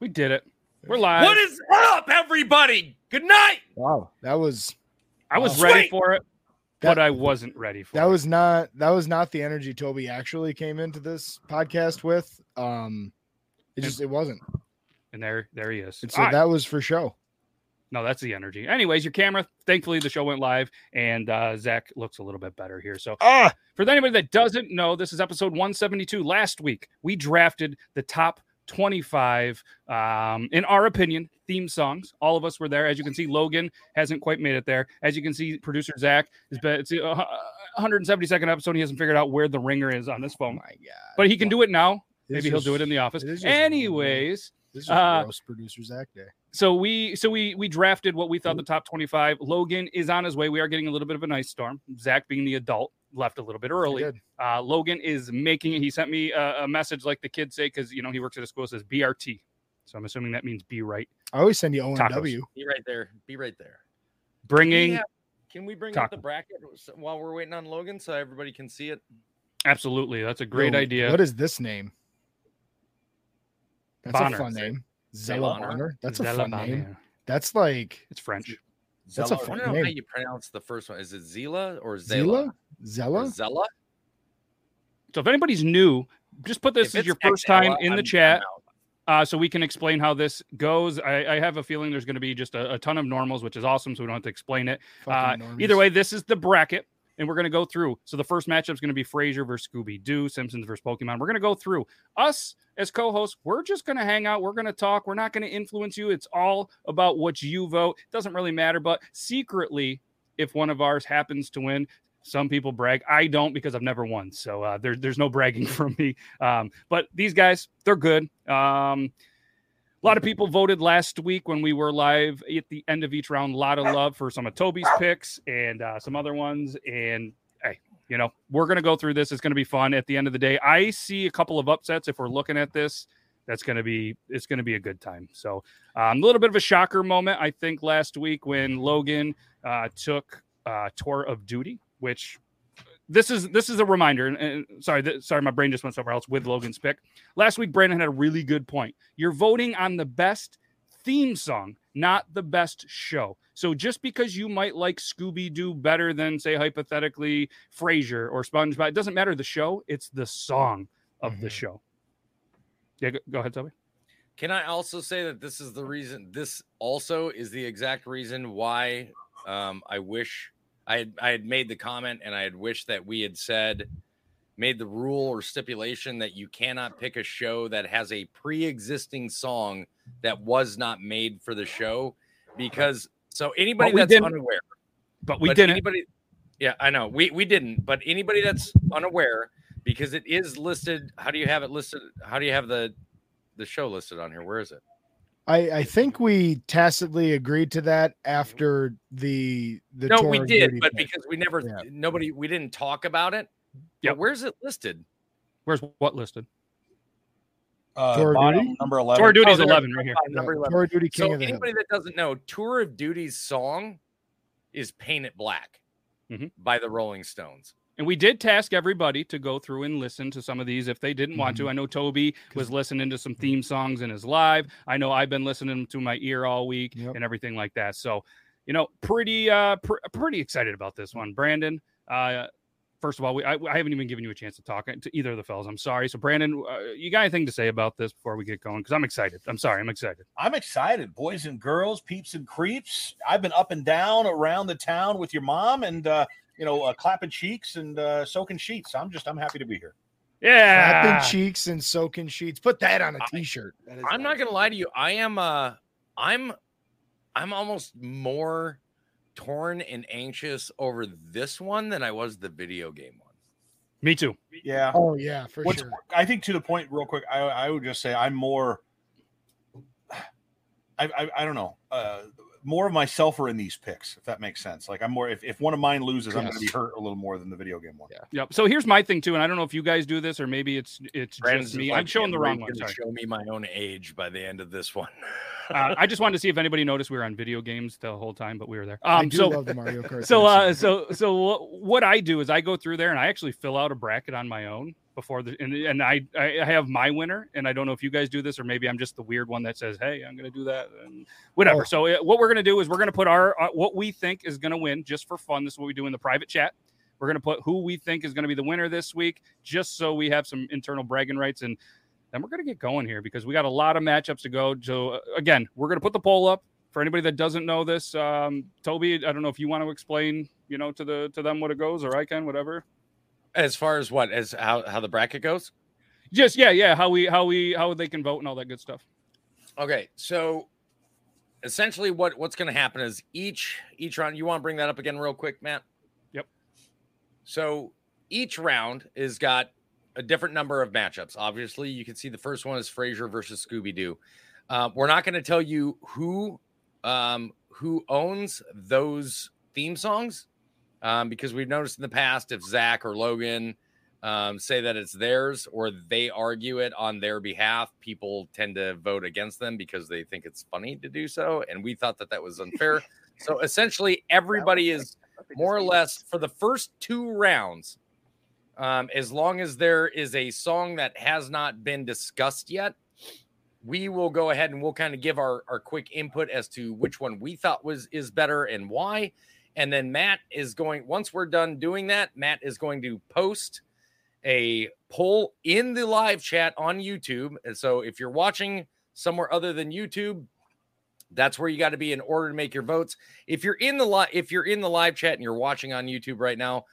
We did it. We're live. What is up, everybody? Good night. Wow, that was I was Wow. ready Sweet. for it, That- but I wasn't ready for that it. was not that was not the energy Toby actually came into this podcast with. Um, it just it wasn't. and there, there he is. And All so right. that was for show. No, that's the energy. Anyways, your camera. Thankfully, the show went live, and uh, Zach looks a little bit better here. So, Ah, for anybody that doesn't know, this is episode 172. Last week, we drafted the top 25, um, in our opinion, theme songs. All of us were there. As you can see, Logan hasn't quite made it there. As you can see, producer Zach is been. It's a 172nd episode. He hasn't figured out where the ringer is on this oh phone, my god! but he can do it now. Maybe he'll do it in the office. Anyways, This is uh, gross producer Zach day. so we so we we drafted what we thought the top 25 logan is on his way we are getting a little bit of an ice storm zach being the adult left a little bit early uh logan is making it he sent me a, a message like the kids say because you know he works at a school that says brt so i'm assuming that means be right I always send you O and Tacos. W. Be right there. Be right there. bringing Yeah. Can we bring up the Taco. bracket while we're waiting on Logan so everybody can see it? absolutely that's a great Yo, idea What is this name? That's Bonner. a fun name. Zella Bonner? Bonner. That's a Zella fun Bonner. name. That's like it's french That's a fun don't know how name. you pronounce the first one. Is it Zila or Zella. Zela? Or Zella. Zella? so if anybody's new just put this If as your first time in the I'm- chat uh, so we can explain how this goes. I, I have a feeling there's going to be just a, a ton of normals, which is awesome. So we don't have to explain it. Uh, either way, this is the bracket, and we're going to go through. So the first matchup is going to be Frasier versus Scooby Doo, Simpsons versus Pokemon. We're going to go through. Us as co-hosts, we're just going to hang out. We're going to talk. We're not going to influence you. It's all about what you vote. It doesn't really matter. But secretly, if one of ours happens to win. Some people brag. I don't because I've never won. So uh, there, there's no bragging from me. Um, but these guys, they're good. Um, a lot of people voted last week when we were live at the end of each round. A lot of love for some of Toby's picks and uh, some other ones. And hey, you know, we're going to go through this. It's going to be fun at the end of the day. I see a couple of upsets if we're looking at this. That's going to be it's going to be a good time. So um, a little bit of a shocker moment, I think, last week when Logan uh, took uh, Tour of Duty, which this is this is a reminder. And, and sorry, th- sorry, my brain just went somewhere else with Logan's pick. Last week, Brandon had a really good point. You're voting on the best theme song, not the best show. So just because you might like Scooby Doo better than, say, hypothetically, Frasier or SpongeBob, it doesn't matter the show. It's the song of the Mhm. show. Yeah, go, go ahead, Toby. Can I also say that this is the reason? This also is the exact reason why um, I wish I had I had made the comment and I had wished that we had said made the rule or stipulation that you cannot pick a show that has a pre-existing song that was not made for the show because so anybody that's didn't. unaware But we but didn't. Anybody, yeah, I know we we didn't, but anybody that's unaware because it is listed. How do you have it listed? How do you have the the show listed on here? Where is it? I, I think we tacitly agreed to that after the the no, Tour we did, but pick. because we never Yeah. nobody we didn't talk about it. yeah where's it listed? Where's what listed? Uh, Tour of bottom, Duty? number 11. Tour of Duty is there. 11 right here. Number 11. Tour of Duty King So of the Hill. anybody that doesn't know, Tour of Duty's song is "Paint It Black" Mhm. by the Rolling Stones. And we did task everybody to go through and listen to some of these if they didn't want to. I know Toby was listening to some theme songs in his live. I know I've been listening to my ear all week Yep. and everything like that. So, you know, pretty uh pr- pretty excited about this one. Brandon, uh first of all, we, I, I haven't even given you a chance to talk to either of the fellas. I'm sorry. So, Brandon, uh, you got anything to say about this before we get going? Because I'm excited. I'm sorry. I'm excited. I'm excited, boys and girls, peeps and creeps. I've been up and down around the town with your mom, and uh, you know, uh, clapping cheeks and uh, soaking sheets. I'm just, I'm happy to be here. Yeah. Clapping cheeks and soaking sheets. Put that on a I- t-shirt. That is I'm not gonna lie to you. I am uh I'm I'm almost more torn and anxious over this one than I was the video game one. Me too. Yeah. Oh yeah, for What's, sure. I think to the point, real quick, I, I would just say I'm more. I, I, I don't know. Uh, more of myself are in these picks, if that makes sense. Like I'm more. If, if one of mine loses, I'm going to be hurt a little more than the video game one. Yeah. Yep. So here's my thing too, and I don't know if you guys do this or maybe it's it's Brandon's just me. like, I'm showing the "I'm wrong gonna one. Sorry. Show me my own age by the end of this one. uh, I just wanted to see if anybody noticed we were on video games the whole time, but we were there. I Um, do so love the Mario Kart. so uh, so so what, I do is I go through there and I actually fill out a bracket on my own before the and, and I I have my winner, and I don't know if you guys do this or maybe I'm just the weird one that says, "Hey, I'm going to do that," and whatever. Oh. So uh, what we're going to do is we're going to put our uh, what we think is going to win just for fun. This is what we do in the private chat. We're going to put who we think is going to be the winner this week, just so we have some internal bragging rights, and then we're going to get going here because we got a lot of matchups to go. So uh, again, we're going to put the poll up for anybody that doesn't know this. Um, Toby, I don't know if you want to explain, you know, to the to them what it goes, or I can, whatever. As far as what as how how the bracket goes. Just yeah, yeah, how we how we how they can vote and all that good stuff. Okay, so essentially, what what's going to happen is each each round. You want to bring that up again, real quick, Matt? Yep. So each round is got a different number of matchups. Obviously, you can see the first one is Frasier versus Scooby Doo. Uh, we're not going to tell you who um, who owns those theme songs um, because we've noticed in the past if Zach or Logan um, say that it's theirs or they argue it on their behalf, people tend to vote against them because they think it's funny to do so. And we thought that that was unfair. so essentially, everybody is more or less for the first two rounds. Um, as long as there is a song that has not been discussed yet, we will go ahead and we'll kind of give our, our quick input as to which one we thought was is better and why. And then Matt is going once we're done doing that, Matt is going to post a poll in the live chat on YouTube. And so if you're watching somewhere other than YouTube, that's where you got to be in order to make your votes. If you're in the live if you're in the live chat and you're watching on YouTube right now,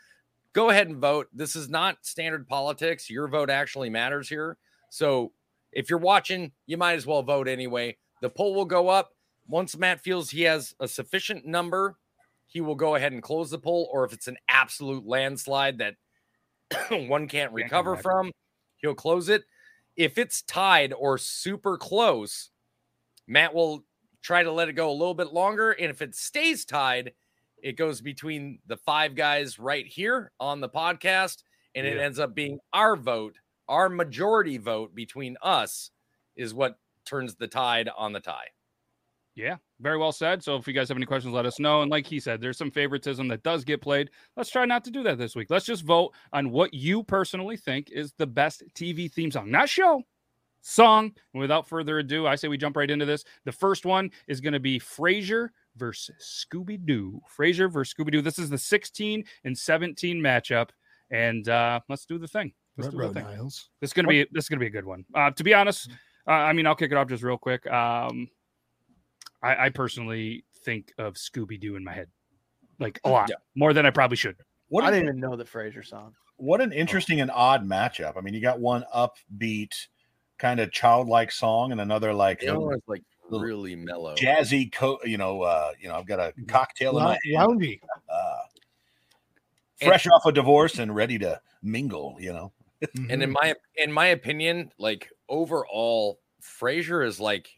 go ahead and vote. This is not standard politics. Your vote actually matters here. So if you're watching, you might as well vote anyway. The poll will go up. Once Matt feels he has a sufficient number, he will go ahead and close the poll. Or if it's an absolute landslide that one can't recover from, he'll close it. If it's tied or super close, Matt will try to let it go a little bit longer. And if it stays tied, it goes between the five guys right here on the podcast, and it ends up being our vote, our majority vote between us is what turns the tide on the tie. Yeah, very well said. So if you guys have any questions, let us know. And like he said, there's some favoritism that does get played. Let's try not to do that this week. Let's just vote on what you personally think is the best TV theme song, not show, song. And without further ado, I say we jump right into this. The first one is going to be Frasier versus Scooby Doo. Frasier versus Scooby Doo. This is the 16 and 17 matchup. And uh, let's do the thing. Let's do the thing. Niles. This is gonna be this is gonna be a good one. Uh, to be honest, uh, I mean I'll kick it off just real quick. Um, I, I personally think of Scooby Doo in my head, like a lot Yeah. more than I probably should. What I didn't even know the Frasier song. what an interesting and odd matchup. I mean, you got one upbeat, kind of childlike song, and another like You know, like little really mellow. jazzy. Co- you know, uh, you know, I've got a cocktail in my Lou- Loungy. uh, And- fresh off a divorce and ready to mingle. You know, And in my in my opinion, like overall, Frasier is like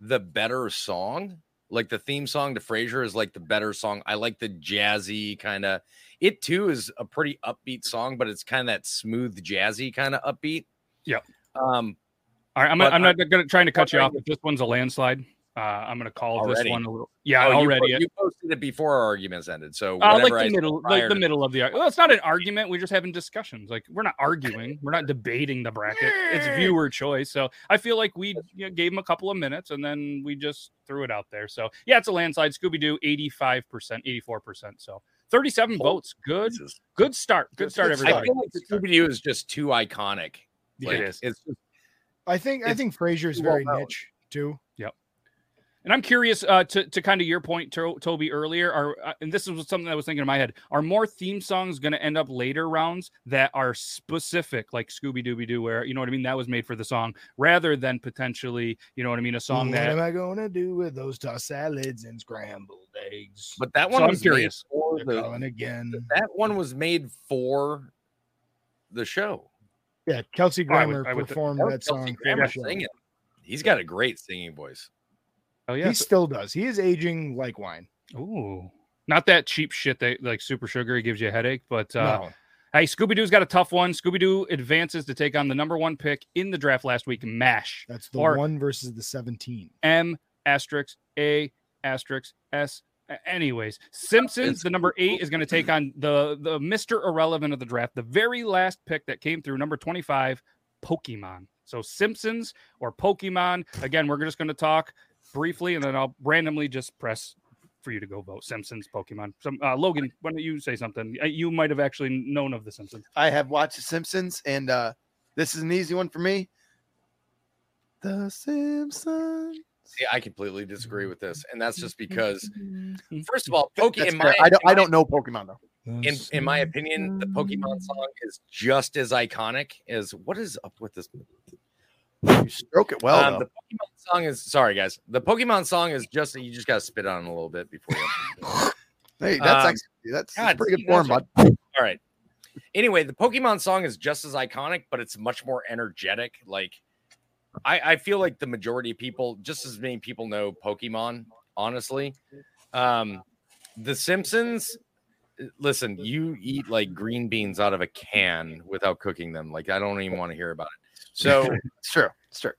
the better song. Like the theme song to Frasier is like the better song. I like the jazzy kind of. It too is a pretty upbeat song, but it's kind of that smooth jazzy kind of upbeat. Yep. Um, All right, I'm, But I'm not gonna trying to cut you off, but this one's a landslide. Uh, I'm gonna call Already? this one a little. Yeah, oh, you, already. po- you posted it before our arguments ended, so Uh, like the I middle, like the to- middle of the. Well, it's not an argument. We're just having discussions. Like we're not arguing. We're not debating the bracket. It's viewer choice. So I feel like we you know, gave him a couple of minutes and then we just threw it out there. So yeah, it's a landslide. Scooby Doo, eighty-five percent, eighty-four percent. So thirty-seven Holy votes. Good, Jesus. good start. Good start, good I feel like Scooby Doo is just too iconic. Like, it is. It's just I think I think Frasier is well very known. niche too. Yep. And I'm curious uh, to to kind of your point, to- Toby, earlier. Are uh, and this is something that was thinking in my head. Are more theme songs going to end up later rounds that are specific, like Scooby Dooby Doo, where you know what I mean? That was made for the song, rather than potentially, you know what I mean, a song what that. am I gonna do with those tossed salads and scrambled eggs? but that So one I'm curious. made for the again. that one was made for the show. Yeah, Kelsey I would- Grammer I would- performed That that song. Kelsey for Grammer the singing. He's got a great singing voice. Oh yeah. He still does. He is aging like wine. Ooh. Not that cheap shit that like super sugar gives you a headache, but uh, no, hey, Scooby Doo's got a tough one. Scooby Doo advances to take on the number one pick in the draft last week, Mash. that's the one versus the 17. M asterisk A asterisk S A- Anyways, Simpsons, the number eight, is going to take on the the Mister Irrelevant of the draft, the very last pick that came through, number twenty five, Pokemon. So Simpsons or Pokemon. Again, we're just going to talk briefly, and then I'll randomly just press for you to go vote. Simpsons, Pokemon. Some uh, Logan, why don't you say something? Uh, You might have actually known of the Simpsons. I have watched The Simpsons, and uh, this is an easy one for me. The Simpsons. See, I completely disagree with this, and that's just because, first of all, Poke, in my, I don't. I don't know Pokemon though. in in my opinion, the Pokemon song is just as iconic as what is up with this? You stroke it well. um, the Pokemon song is sorry, guys. The Pokemon song is just you just gotta spit on it a little bit before you. hey, that's um, actually that's, that's pretty see, good form, bud. All right. Anyway, the Pokemon song is just as iconic, but it's much more energetic. Like, I, I feel like the majority of people, just as many people know Pokemon, honestly. Um, the Simpsons, listen, you eat like green beans out of a can without cooking them. Like, I don't even want to hear about it. So, It's true. It's true.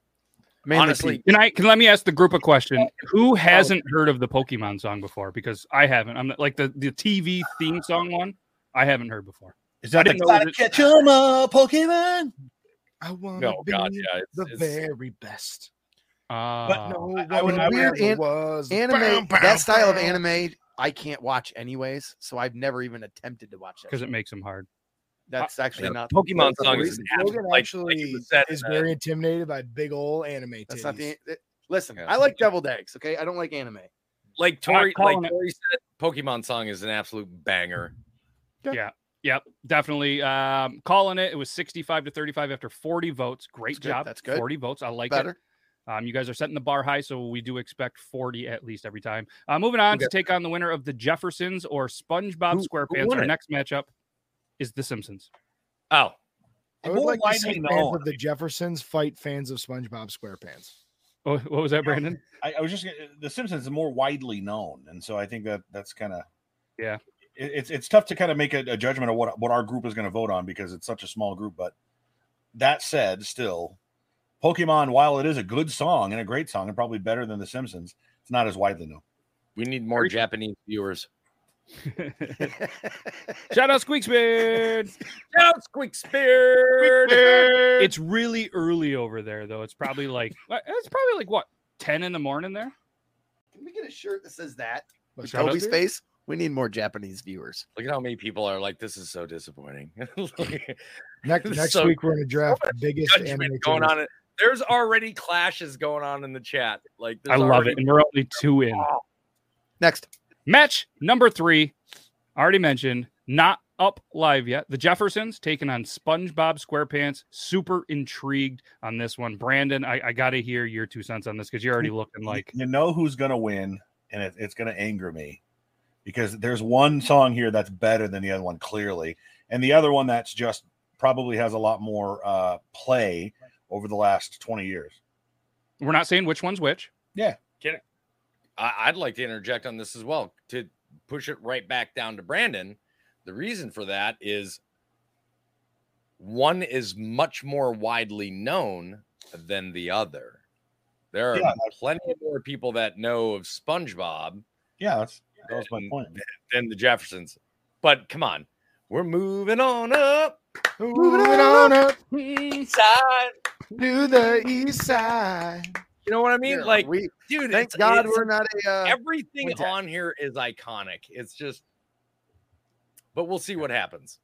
Mainly honestly, Can I can let me ask the group a question? Who hasn't heard of the Pokemon song before? Because I haven't. I'm like the, the TV theme song one. I haven't heard before. Is that I the didn't gotta catch 'em up, Pokemon? I want no, God, be yeah. It's, the it's- very best. Uh, But No I would- I would- Weird an- was. anime. Bow, bow, that style of anime, I can't watch anyways. So I've never even attempted to watch that. because it makes them hard. That's actually yeah, not Pokemon that's song the is Logan like- actually like said is uh, very intimidated by big old anime. That's not the. it- listen, Yeah. I like deviled eggs. Okay, I don't like anime. like Tori, like Tori said, Pokemon song is an absolute banger. Yep, definitely. Um, calling it. It was 65 to 35 after 40 votes. Great That's good, job. that's good. 40 votes. I like Better. it. Um, you guys are setting the bar high, so we do expect 40 at least every time. Uh, moving on Okay. to take on the winner of the Jeffersons or SpongeBob Who- who SquarePants. won Our it? next matchup is The Simpsons. Oh, I would More like to see widely fans known. of the Jeffersons fight fans of SpongeBob SquarePants. Oh, what was that, Brandon? I, I was just the Simpsons is more widely known, and so I think that that's kind of Yeah. It, it's it's tough to kind of make a, a judgment of what what our group is going to vote on because it's such a small group. But that said, still, Pokemon, while it is a good song and a great song, and probably better than the Simpsons, it's not as widely known. we need more Japanese viewers. Shout out Squeaksbeard. Shout out Squeak Spear. It's really early over there, though. It's probably like it's probably like what 10 in the morning there. Can we get a shirt that says that? What, With shout Toby's face. We need more Japanese viewers. Look at how many people are like, this is so disappointing. Next next So- week we're going to draft the biggest anime going on. in- There's already clashes going on in the chat. Like, I love it, and we're only two in. Oh. Next. Match number three, already mentioned, not up live yet. The Jeffersons taking on SpongeBob SquarePants. Super intrigued on this one. Brandon, I, I got to hear your two cents on this because you're already looking like you know who's going to win, and it, it's going to anger me because there's one song here that's better than the other one clearly, and the other one that's just probably has a lot more uh, play over the last 20 years. we're not saying which one's which. Yeah. I, I'd like to interject on this as well to push it right back down to Brandon. The reason for that is one is much more widely known than the other. There are Yeah. plenty more people that know of SpongeBob Yeah, that's that was my And- point. than the Jeffersons. But come on, we're moving on up Moving on up side. to the east side. You know what I mean? Yeah, like, we dude, thank it's, God it's- we're not a. Uh, everything Quintet. on here is iconic. It's just, but we'll see what happens.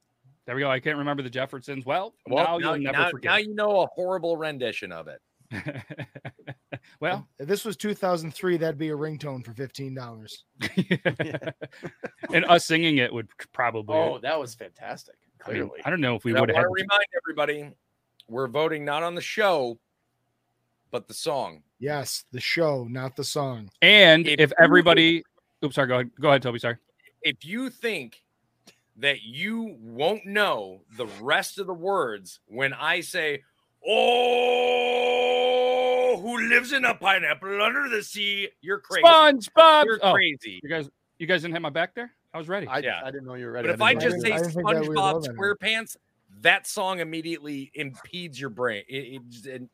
There we go. I can't remember the Jeffersons. Well, Well, now, now, you'll never now- now you know a horrible rendition of it. well, If this was 2003, that'd be a ringtone for $15. and us singing it would probably. oh, that was fantastic. I, mean, Clearly. I don't know if we And I would want have. to remind everybody, we're voting not on the show, but the song. Yes, the show, not the song. And If if you- everybody, oops, sorry, go ahead, go ahead, Toby. Sorry. If you think that you won't know the rest of the words when I say, "Oh, who lives in a pineapple under the sea?" You're crazy. SpongeBob. You're Oh, crazy. you guys, you guys didn't have my back there. I was ready. I, Yeah. I didn't know you were ready. But if I didn't just know say I were didn't think that we'd SpongeBob. SquarePants, that song immediately impedes your brain. It, it, just- and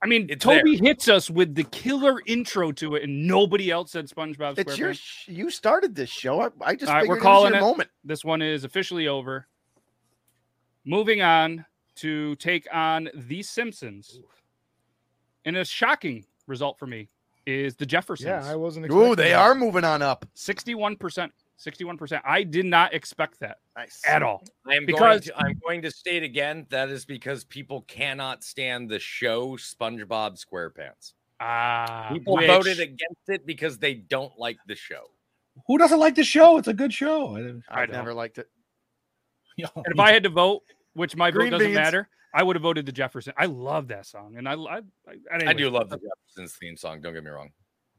I mean, It's Toby hits us with the killer intro to it, and nobody else said SpongeBob SquarePants. It's your. sh- You started this show. I, I just All right, we're calling it your it. moment. This one is officially over. Moving on to take on The Simpsons. And a shocking result for me is the Jeffersons. Yeah, I wasn't. Ooh, they that. are moving on up. 61%. 61%. I did not expect that Nice. at all. I'm Because- going to I'm going to state again that is because people cannot stand the show SpongeBob SquarePants. Ah, People which- voted against it because they don't like the show. Who doesn't like the show? It's a good show. I- I've don't. never liked it. And if I had to vote, which my Green vote doesn't beans. matter, I would have voted the Jefferson. I love that song, and I I, I, I do love the Jeffersons theme song. Don't get me wrong.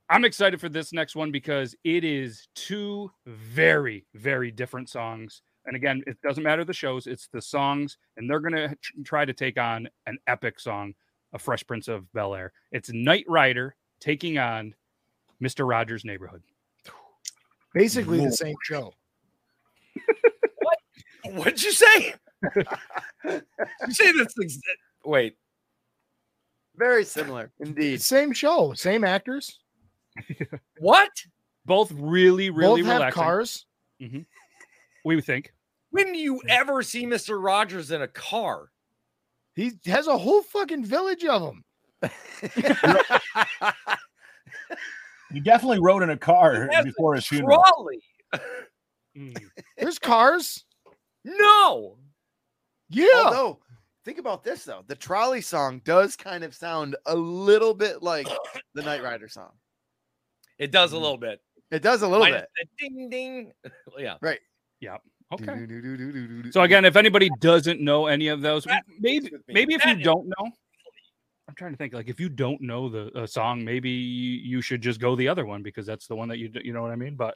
I'm excited for this next one because it is two very very different songs. And again, it doesn't matter the shows; it's the songs, and they're gonna try to take on an epic song, a Fresh Prince of Bel Air. It's Knight Rider taking on Mister Rogers' Neighborhood. basically the same show. What'd you say? You say this? Ex- Wait, Very similar, indeed. Same show, same actors. what? Both really really Both have relaxing. cars. We think. When do you ever see Mister Rogers in a car? He has a whole fucking village of them. He definitely rode in a car He a before his funeral. Trolley? Mm. There's cars. No. Yeah. Although, think about this though. The trolley song does kind of sound a little bit like the Knight Rider song. It does a little bit. It does a little Minus bit. the ding ding. yeah. Okay. Do-do-do-do-do-do-do. So again, if anybody doesn't know any of those, That maybe maybe if you is- don't know, I'm trying to think. Like if you don't know the uh, song, maybe you you should just go the other one because that's the one that you you know what I mean. But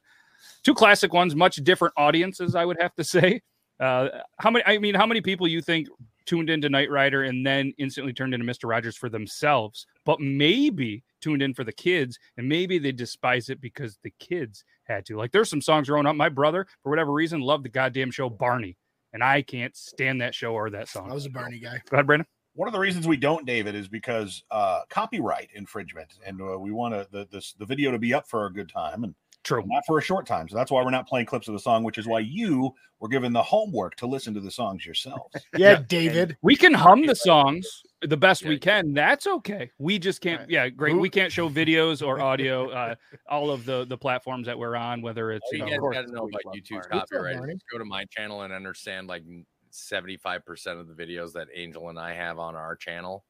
two classic ones, much different audiences, I would have to say. Uh, how many? I mean, how many people you think tuned into Knight Rider and then instantly turned into Mister Rogers for themselves, but maybe tuned in for the kids and maybe they despise it because the kids had to. Like there's some songs growing up. My brother, for whatever reason, loved the goddamn show Barney, and I can't stand that show or that song. I was a Barney guy. Go ahead, Brandon. One of the reasons we don't, David, is because uh, copyright infringement, and uh, we want to the this, the video to be up for a good time and True. not for a short time. So that's why we're not playing clips of the song, which is why you were given the homework to listen to the songs yourselves. Yeah, Yeah. David. We can hum the songs the best we Yeah. can. That's okay. We just can't. Right. Yeah, great. Who- We can't show videos or audio. Uh, all of the the platforms that we're on, whether it's All you you know, guys got to know about Love YouTube's Barney. What's up, copyright. Just go to my channel and understand like 75% of the videos that Angel and I have on our channel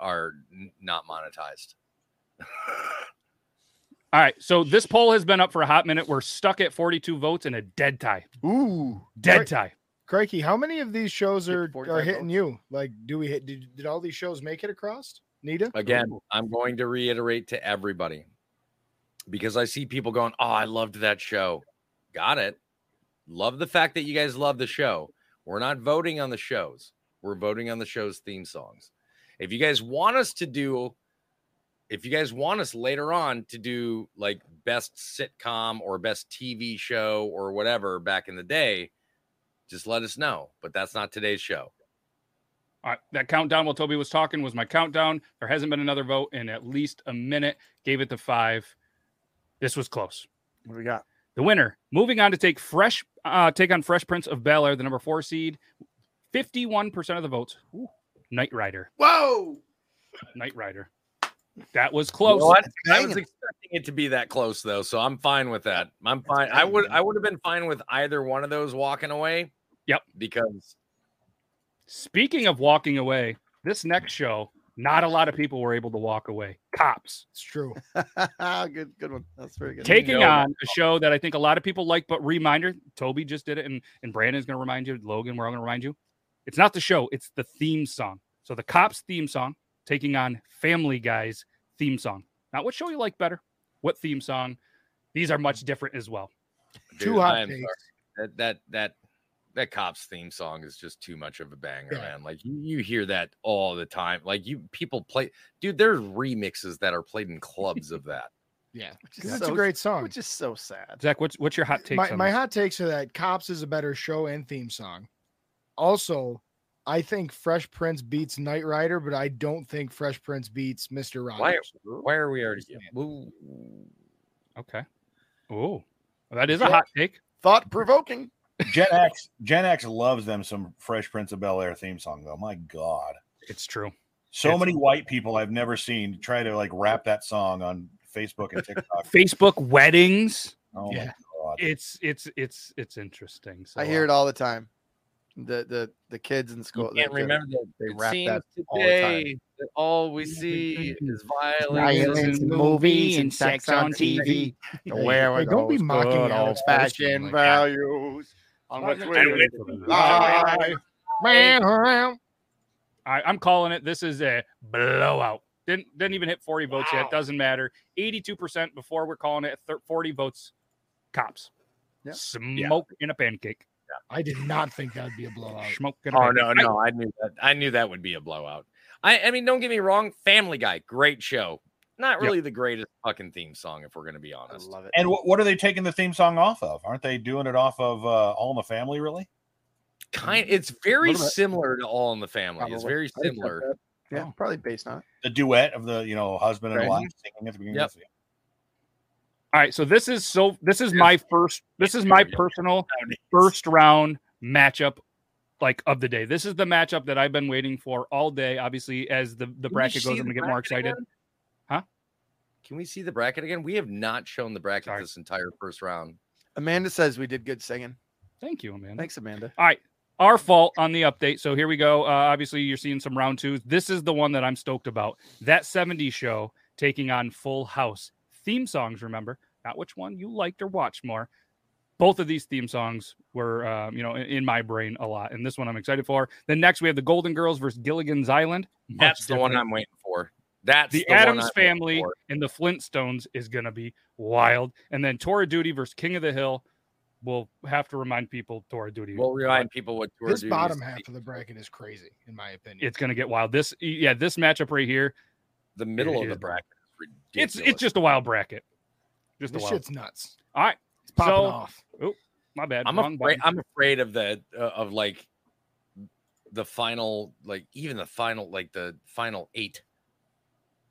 are n- not monetized. All right. So this poll has been up for a hot minute. We're stuck at 42 votes and a dead tie. Ooh. Dead Right. tie. Crikey, how many of these shows are, are hitting votes. you? Like, do we hit? Did, did all these shows make it across? Nita? Again, I'm going to reiterate to everybody because I see people going, Oh, I loved that show. Got it. Love the fact that you guys love the show. We're not voting on the shows, we're voting on the show's theme songs. If you guys want us to do, if you guys want us later on to do like best sitcom or best TV show or whatever back in the day, just let us know. But that's not today's show. All right, that countdown while Toby was talking was my countdown. There hasn't been another vote in at least a minute. Gave it to five. This was close. What do we got? The winner, moving on to take fresh, uh, take on Fresh Prince of Bel Air, the number four seed. Fifty-one percent of the votes. Ooh, Knight Rider. Whoa. Knight Rider. That was You close. know? I was expecting it to be that close though, so I'm fine with that. I'm fine. I would I would have been fine with either one of those walking away. Yep. Because Speaking of walking away, this next show, not a lot of people were able to walk away. Cops It's true. good, good one. That's very good. taking know on a show that I think a lot of people like, but reminder, Toby just did it, and, and Brandon's going to remind you, Logan, we're all going to remind you. It's not the show, it's the theme song. So the Cops theme song taking on Family Guy's theme song. Not what show you like better, what theme song. These are much different as well. Two dude, hot takes. That that that that cops theme song is just too much of a banger, Yeah. man. Like you, you hear that all the time. Like you people play dude, there's remixes that are played in clubs of that. Yeah, Which is that's so- a great song. Which is so sad. Zach, what's what's your hot take? My, my hot takes are that Cops is a better show and theme song. Also, I think Fresh Prince beats Knight Rider, but I don't think Fresh Prince beats Mr. Why, Rogers. why are we already? Ooh. Okay. Oh, that is a hot take. Thought provoking. Gen X, Gen X loves them some Fresh Prince of Bel Air theme song though. My God, It's true. so It's- many white people I've never seen try to like rap that song on Facebook and TikTok. Facebook weddings. oh Yeah. my God, It's it's it's it's interesting. So I hear uh, it all the time. The the the kids in school. You can't the- the- remember that they it rap seems that all the time. today that all we see is Violence violence. in movies and sex on TV. The Hey, where hey, don't be mocking old fashioned fashion like that. values on which I we would- lie. I, I'm calling it. This is a blowout. Didn't didn't even hit 40 votes yet. Doesn't matter. 82 percent before we're calling it. thir- 40 votes. Cops. Yeah. Smoke in a pancake. I did not think that would be a blowout. Smoke Oh pancake. no, I- no, I knew that. I knew that would be a blowout. I, I mean, don't get me wrong. Family Guy, great show. Not Yep. really the greatest fucking theme song, if we're gonna be I honest. love it. And what, what are they taking the theme song off of? Aren't they doing it off of uh, All in the Family? Really? Kind, it's very similar to All in the Family. It's very I think that's similar. it. Yeah, probably based on it. The duet of the you know husband and Right. wife singing at the beginning. Yep. Of the All right. So this is so. This is my first. This is my personal first round matchup like of the day. This is the matchup that I've been waiting for all day. Obviously, as the, the Can bracket goes, I'm gonna get more excited. again? Huh? Can we see the bracket again? We have not shown the bracket Sorry. this entire first round. Amanda says we did good singing. Thank you, Amanda. Thanks, Amanda. All right. Our fault on the update. So here we go. Uh, obviously, you're seeing some round twos. This is the one that I'm stoked about. That 70 show taking on Full House. Theme songs, remember, not which one you liked or watched more. Both of these theme songs were, uh, you know, in, in my brain a lot. And this one I'm excited for. Then next we have the Golden Girls versus Gilligan's Island. Much That's the one. I'm waiting for. That's the one Adams I'm family and the Flintstones is going to be wild. And then Tour of Duty versus King of the Hill. We'll have to remind people Tour of Duty. We'll remind people what Tour This Duty bottom is. half of the bracket is crazy, in my opinion. it's going to get wild. This, yeah, this matchup right here. The middle of the bracket is It's it's just a wild bracket. Just a this wild. shit's nuts. All right, It's popping So- off. my bad. I'm Wrong afraid. button. I'm afraid of the uh, of like the final, like even the final, like the final eight.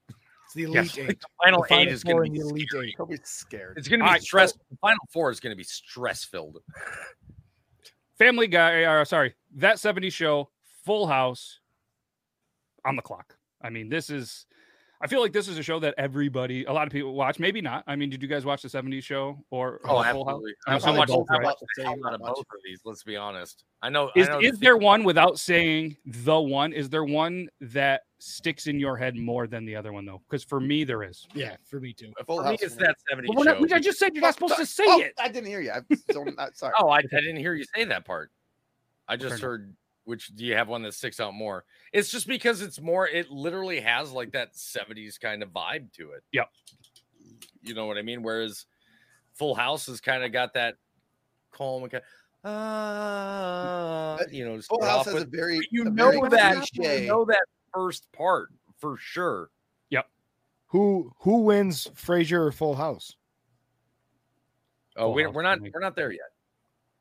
It's the Yes. elite Like eight. the final The final eight is going to be the elite scary. eight. Toby's scared. It's going to be All right, so- The final four is going to be stress filled. Family Guy. Or sorry, that '70s show, Full House, on the clock. I mean, this is. I feel like this is a show that everybody, a lot of people watch. Maybe not. I mean, did you guys watch the '70s show or, Oh, or absolutely. I'm I, I assuming watched, both, I right? The the hell out of both of these. Let's be honest. I know. Is I know is there one without saying the one? Is there one that sticks in your head more than the other one though? Because for me, there is. Yeah, for me too. Full For me, House it's is that 70 But we're not, show. I just said you're not supposed to say oh, it. I didn't hear you. I don't, uh, sorry. Oh, I, I didn't hear you say that part. I just enough. heard. Which do you have one that sticks out more? It's just because it's more. It literally has like that '70s kind of vibe to it. Yep. You know what I mean? Whereas Full House has kind of got that calm and kind uh, you know, to Full House has with. a very you a know very that cliche- you know that first part for sure. Yep. Who who wins Frasier or Full House? Oh, Full we, House we're for not me. we're not there yet.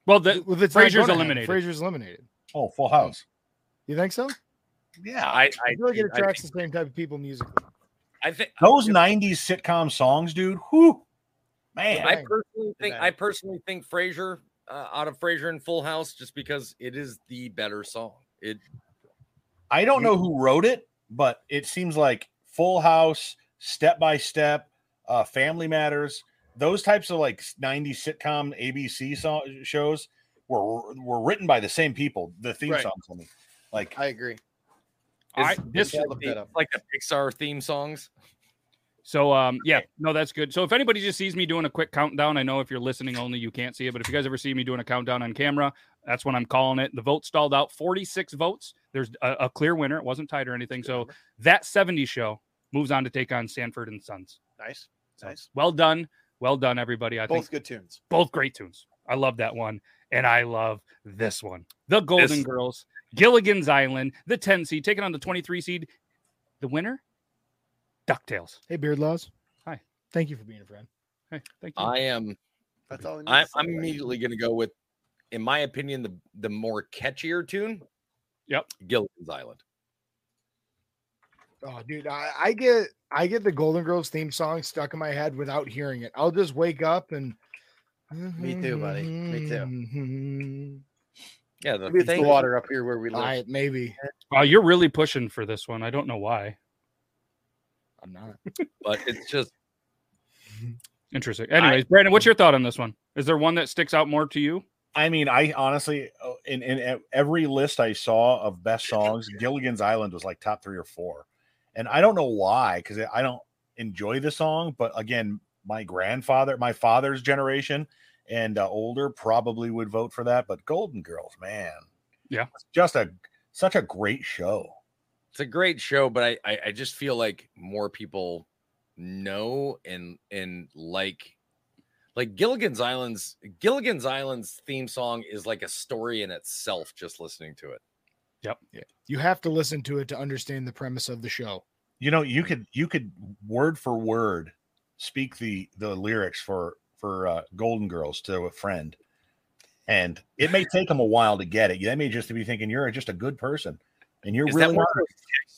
Well, the, Well, Frasier's eliminated. Frasier's eliminated. Oh, Full House. You think so? Yeah, I I, I feel like it I attracts think, the same type of people musically. I think those '90s sitcom songs, dude. Whoo, man. I personally think. I personally think Frasier uh, out of Frasier and Full House just because it is the better song. It I don't know who wrote it, but it seems like Full House, Step by Step, uh, Family Matters, those types of like '90s sitcom ABC so- shows were were written by the same people. The theme Right. songs, I mean, like I agree. All right, it's- this it's like, the, like the Pixar theme songs. So um yeah, no, that's good. So if anybody just sees me doing a quick countdown, I know if you're listening only you can't see it, but if you guys ever see me doing a countdown on camera, that's when I'm calling it. The vote stalled out 46 votes. There's a, a clear winner. It wasn't tight or anything. So that 70 show moves on to take on Sanford and Sons. Nice. So Nice. well done. Well done, everybody. I Both think good tunes. both great tunes. I love that one. And I love this one. The Golden This- Girls, Gilligan's Island, the 10 seed, taking on the 23 seed. The winner, DuckTales. Hey, Beard Laws. Hi. Thank you for being a friend. Hey, thank you. I am That's all. I need I'm, to say, I'm right? immediately going to go with, in my opinion, the the more catchier tune. Yep. Gilligan's Island. Oh, dude, I, I get I get the Golden Girls theme song stuck in my head without hearing it. I'll just wake up and. Me too, buddy. Me too. Yeah, the Maybe it's the water up here where we live. I maybe Wow, you're really pushing for this one. I don't know why. I'm not. but it's just Interesting. Anyways, Brandon, what's your thought on this one? Is there one that sticks out more to you? I mean, I honestly, uh, in, in every list I saw of best songs, Gilligan's Island was like top three or four. And I don't know why, because I don't enjoy the song. But again, my grandfather, my father's generation and uh, older probably would vote for that. But Golden Girls, man. Yeah. It's just a such a great show. it's a great show, but I, I I just feel like more people know and and like like Gilligan's Island's Gilligan's Island's theme song is like a story in itself just listening to it. Yep. Yeah. You have to listen to it to understand the premise of the show. You know, you could you could word for word speak the the lyrics for for uh, Golden Girls to a friend, and it may take them a while to get it. They may just be thinking you're just a good person, and you're Is really that one of those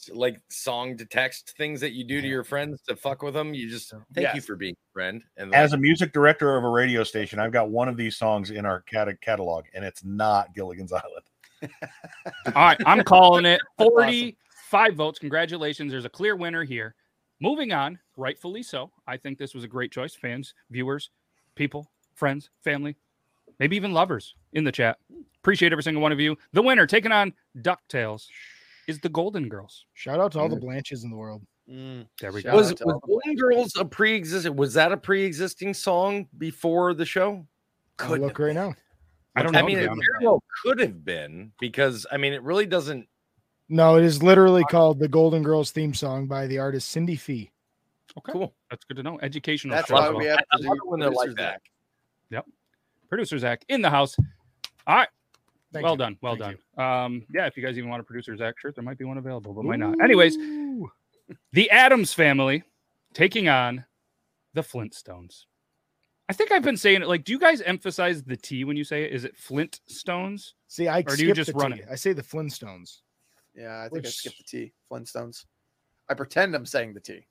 text, like song to text things that you do to your friends to fuck with them? You just thank you for being a friend. And As like, a music director of a radio station, I've got one of these songs in our cat- catalog, and it's not Gilligan's Island. All right, I'm calling it 45 votes. Congratulations. There's a clear winner here. Moving on, rightfully so. I think this was a great choice. Fans, viewers, people, friends, family, maybe even lovers in the chat. Appreciate every single one of you. The winner taking on DuckTales is the Golden Girls. Shout out to all the Blanches in the world. Mm. There we Shout go. was, was Golden Girls a pre-existing? Was that a pre-existing song before the show? I'll look right now. I don't know. I mean, it very well could have been because I mean, it really doesn't. No, it is literally called the Golden Girls theme song by the artist Cindy Fee. Okay, Cool. that's good to know. Educational. That's why we have I to love do when they're like producer that. Zach. Yep. Producer Zach in the house. All right. Thank well you. done. Well Thank done. Um, yeah, if you guys even want a producer Zach shirt, there might be one available, but might not. Anyways, the Addams family taking on the Flintstones. I think I've been saying it like, do you guys emphasize the T when you say it? Is it Flintstones? See, I Or do you just run T. it? I say the Flintstones Yeah, I think I skipped the T. Flintstones. I pretend I'm saying the T.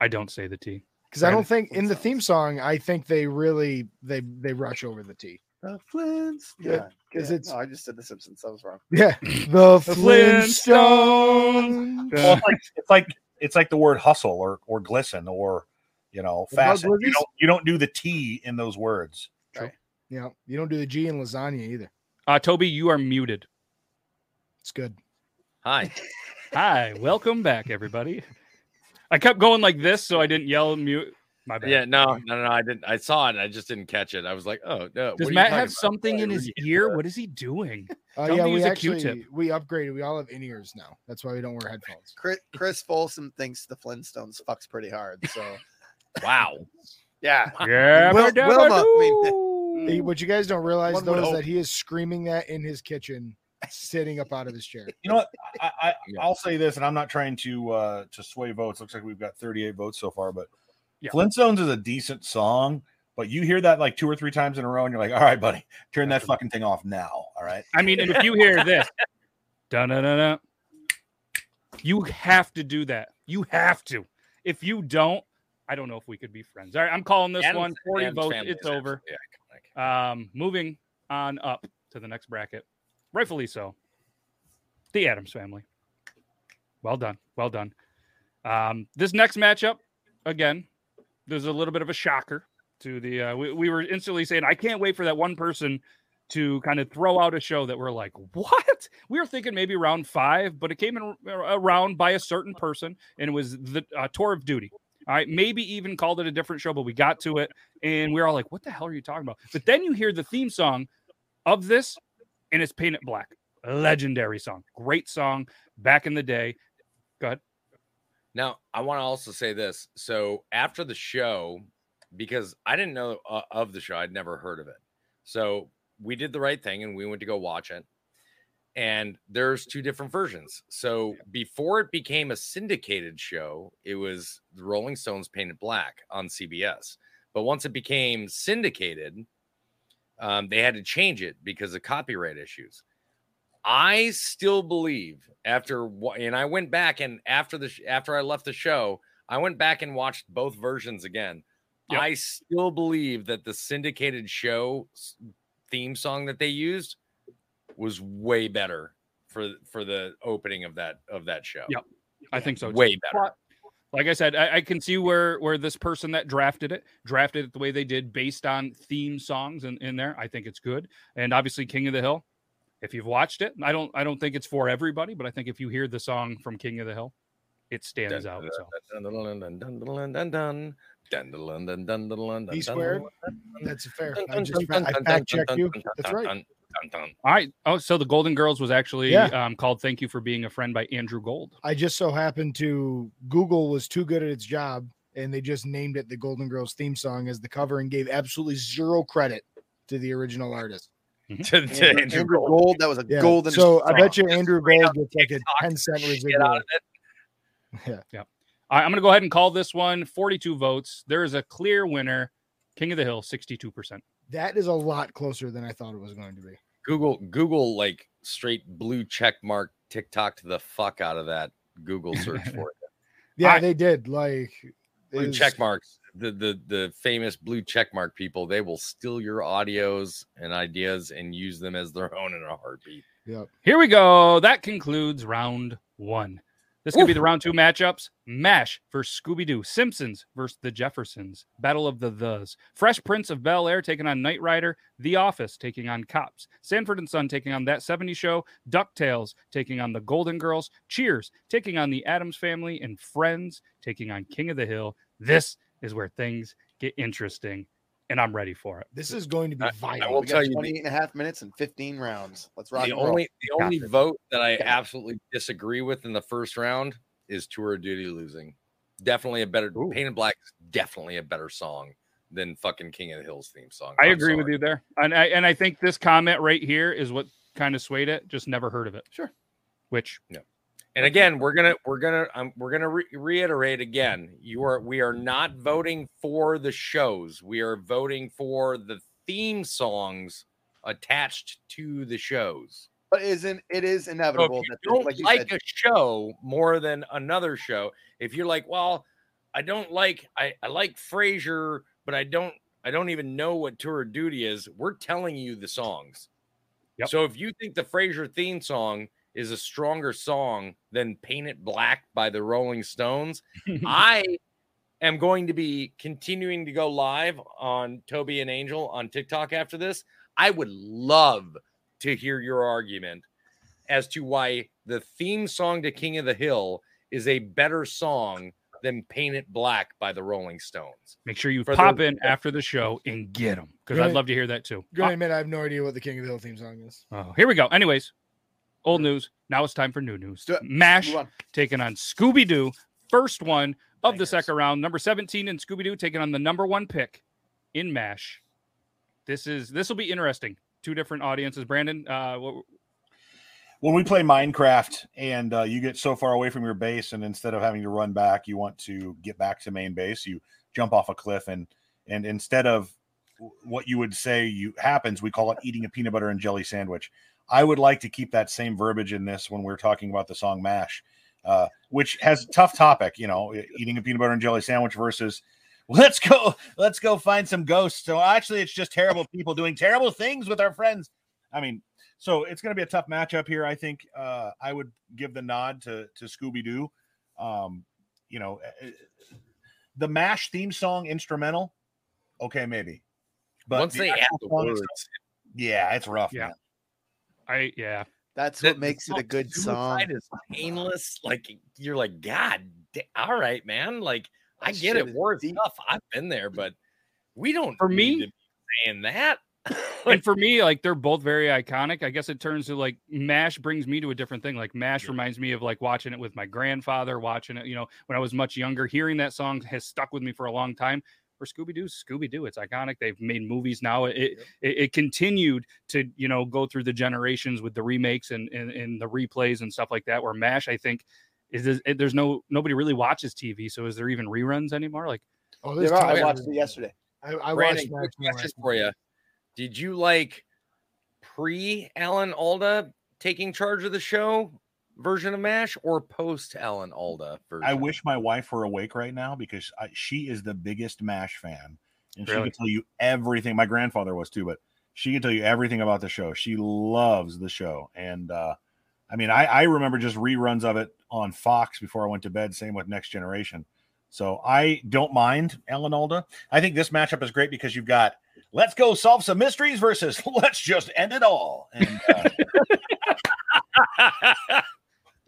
I don't say the T. because I don't think in the theme song. I think they really they they rush over the T. The Flintstones. Yeah, because yeah. it's- No, I just said the Simpsons. That was wrong. Yeah, the, Flintstones. Flintstones. Well, it's like it's like it's like the word hustle or or glisten or you know What about fasten. You don't you don't do the T in those words. Yeah, you don't do the G in lasagna either. Uh, Toby, you are muted. It's good. Hi. Hi, welcome back, everybody. I kept going like this, so I didn't yell mute. My bad. Yeah, no, no, no, I didn't. I saw it. I just didn't catch it. I was like, oh no. Does Matt talking have about? something in his ear? What is he doing? Uh, yeah, we actually we upgraded. We all have in ears now. That's why we don't wear headphones. Chris, Chris Folsom thinks the Flintstones fucks pretty hard. So Wow. yeah, Yeah, Wil- but- Wilma, I mean- what you guys don't realize One though is hope. that he is screaming that in his kitchen, sitting up out of his chair. You know what? I, I Yeah. I'll say this, and I'm not trying to uh to sway votes. Looks like we've got 38 votes so far, but Yeah. Flintstones is a decent song. But you hear that like two or three times in a row, and you're like, "All right, buddy, turn that fucking thing off now." All right. I mean, and if you hear this, dun dun dun dun, you have to do that. You have to. If you don't, I don't know if we could be friends. All right, I'm calling this Addams- one 40 Addams votes. It's over. absolutely iconic. Um, moving on up to the next bracket, rightfully so. The Addams family. Well done, well done. Um, this next matchup, again, there's a little bit of a shocker to the. Uh, we, we were instantly saying, I can't wait for that one person to kind of throw out a show that we're like, what? We were thinking maybe round five, but it came in around by a certain person, and it was the uh, Tour of Duty. All right, maybe even called it a different show, but we got to it, and we are all like, "What the hell are you talking about?" But then you hear the theme song of this, and it's Paint It Black, legendary song, great song back in the day. Go ahead. Now, I want to also say this. So after the show, because I didn't know uh, of the show, I'd never heard of it. So we did the right thing and we went to go watch it. And there's two different versions. So before it became a syndicated show, it was the Rolling Stones Paint It Black on CBS. But once it became syndicated, um, they had to change it because of copyright issues. I still believe after what, and I went back and after the after I left the show, I went back and watched both versions again. Yep. I still believe that the syndicated show theme song that they used was way better for for the opening of that of that show. Yep. I think so. way better. But, like I said, I, I can see where where this person that drafted it drafted it the way they did based on theme songs in, in there. I think it's good. And obviously King of the Hill. If you've watched it, I don't I don't think it's for everybody, but I think if you hear the song from King of the Hill, it stands out. So squared. That's fair. I just I fact checked you. That's right. All right. Oh, so the Golden Girls was actually Yeah. um, called "Thank You for Being a Friend" by Andrew Gold. I just so happened to Google was too good at its job, and they just named it the Golden Girls theme song as the cover and gave absolutely zero credit to the original artist. To- to Andrew, Andrew Andrew Gold. Gold. That was a Yeah. golden. so I bet you Andrew Gold up gets like a ten cent residual. out of it. Yeah. All right, I'm going to go ahead and call this one 42 votes. There is a clear winner. King of the Hill, 62%. That is a lot closer than I thought it was going to be. Google Google like straight blue check mark TikTok to the fuck out of that Google search for it. Yeah, I- they did. Like Blue is- check marks. The, the the famous blue check mark people, they will steal your audios and ideas and use them as their own in a heartbeat. Yep. Here we go. That concludes round one. This could be the round two matchups. MASH versus Scooby Doo. Simpsons versus the Jeffersons. Battle of the Thes. Fresh Prince of Bel Air taking on Knight Rider. The Office taking on Cops. Sanford and Son taking on That 70 Show. DuckTales taking on the Golden Girls. Cheers taking on the Addams Family. And Friends taking on King of the Hill. This is where things get interesting, and I'm ready for it. This is going to be I- I vital. will We tell you the- 28 and a half minutes and 15 rounds. Let's rock The and roll. only the only Got it. vote that I Got it. absolutely disagree with in the first round is Tour of Duty losing. Definitely a better Ooh. Paint It Black is definitely a better song than fucking King of the Hills theme song. I I'm agree with you there, and I and I think this comment right here is what kind of swayed it. Just never heard of it. Sure. Which And again, we're gonna we're gonna um, we're gonna re- reiterate again. You are we are not voting for the shows. We are voting for the theme songs attached to the shows. But isn't it is So if inevitable you that don't like like, said, a show more than another show, if you're like, well, I don't like I, I like Frasier, but I don't I don't even know what Tour of Duty is. We're telling you the songs. Yep. So if you think the Frasier theme song is a stronger song than Paint It Black by the Rolling Stones, I am going to be continuing to go live on Toby and Angel on TikTok after this. I would love to hear your argument as to why the theme song to King of the Hill is a better song than Paint It Black by the Rolling Stones. make sure you For pop those- in after the show and get them because I'd love to hear that too. Gonna admit ah. I have no idea what the King of the Hill theme song is. Oh, here we go. Anyways, old news. Now it's time for new news. do it. Mash on. taking on Scooby Doo. First one of the second round. Number 17 in Scooby Doo taking on the number one pick in Mash. This is this will be interesting. Two different audiences. Brandon, uh, what, when we play Minecraft and uh, you get so far away from your base, and instead of having to run back, you want to get back to main base, you jump off a cliff, and and instead of what you would say you happens, we call it eating a peanut butter and jelly sandwich. I would like to keep that same verbiage in this when we're talking about the song "Mash," uh, which has a tough topic. You know, eating a peanut butter and jelly sandwich versus let's go, let's go find some ghosts. So actually, it's just terrible people doing terrible things with our friends. I mean, so it's going to be a tough matchup here. I think uh, I would give the nod to to Scooby Doo. Um, you know, uh, the Mash theme song instrumental. Okay, maybe. But Once the they add the words, itself- yeah, it's rough. Yeah. man. I yeah. That's the- what makes the it a good song. Suicide is painless. Like you're like, God, da- all right, man. Like I That get it. it. is War is deep. tough. I've been there, but we don't. For need me- to be saying that. and for me, like they're both very iconic. I guess it turns to like Mash brings me to a different thing. Like Mash Yeah. reminds me of like watching it with my grandfather, watching it, you know, when I was much younger. Hearing that song has stuck with me for a long time. For Scooby Doo, Scooby Doo, it's iconic. They've made movies now. It, it it continued to you know go through the generations with the remakes and and, and the replays and stuff like that. Where Mash, I think, is is- there's no nobody really watches TV. So is there even reruns anymore? Like Oh, Yeah, there's I watched it yesterday. I, I Brandon, watched quick Max question for you. Did you like pre Alan Alda taking charge of the show version of MASH or post Alan Alda version? I wish my wife were awake right now because I, she is the biggest MASH fan, and she Really? can tell you everything. My grandfather was too, but she can tell you everything about the show. She loves the show, and uh, I mean, I, I remember just reruns of it on Fox before I went to bed. Same with Next Generation. So I don't mind Alan Alda. I think this matchup is great because you've got let's go solve some mysteries versus let's just end it all. And uh,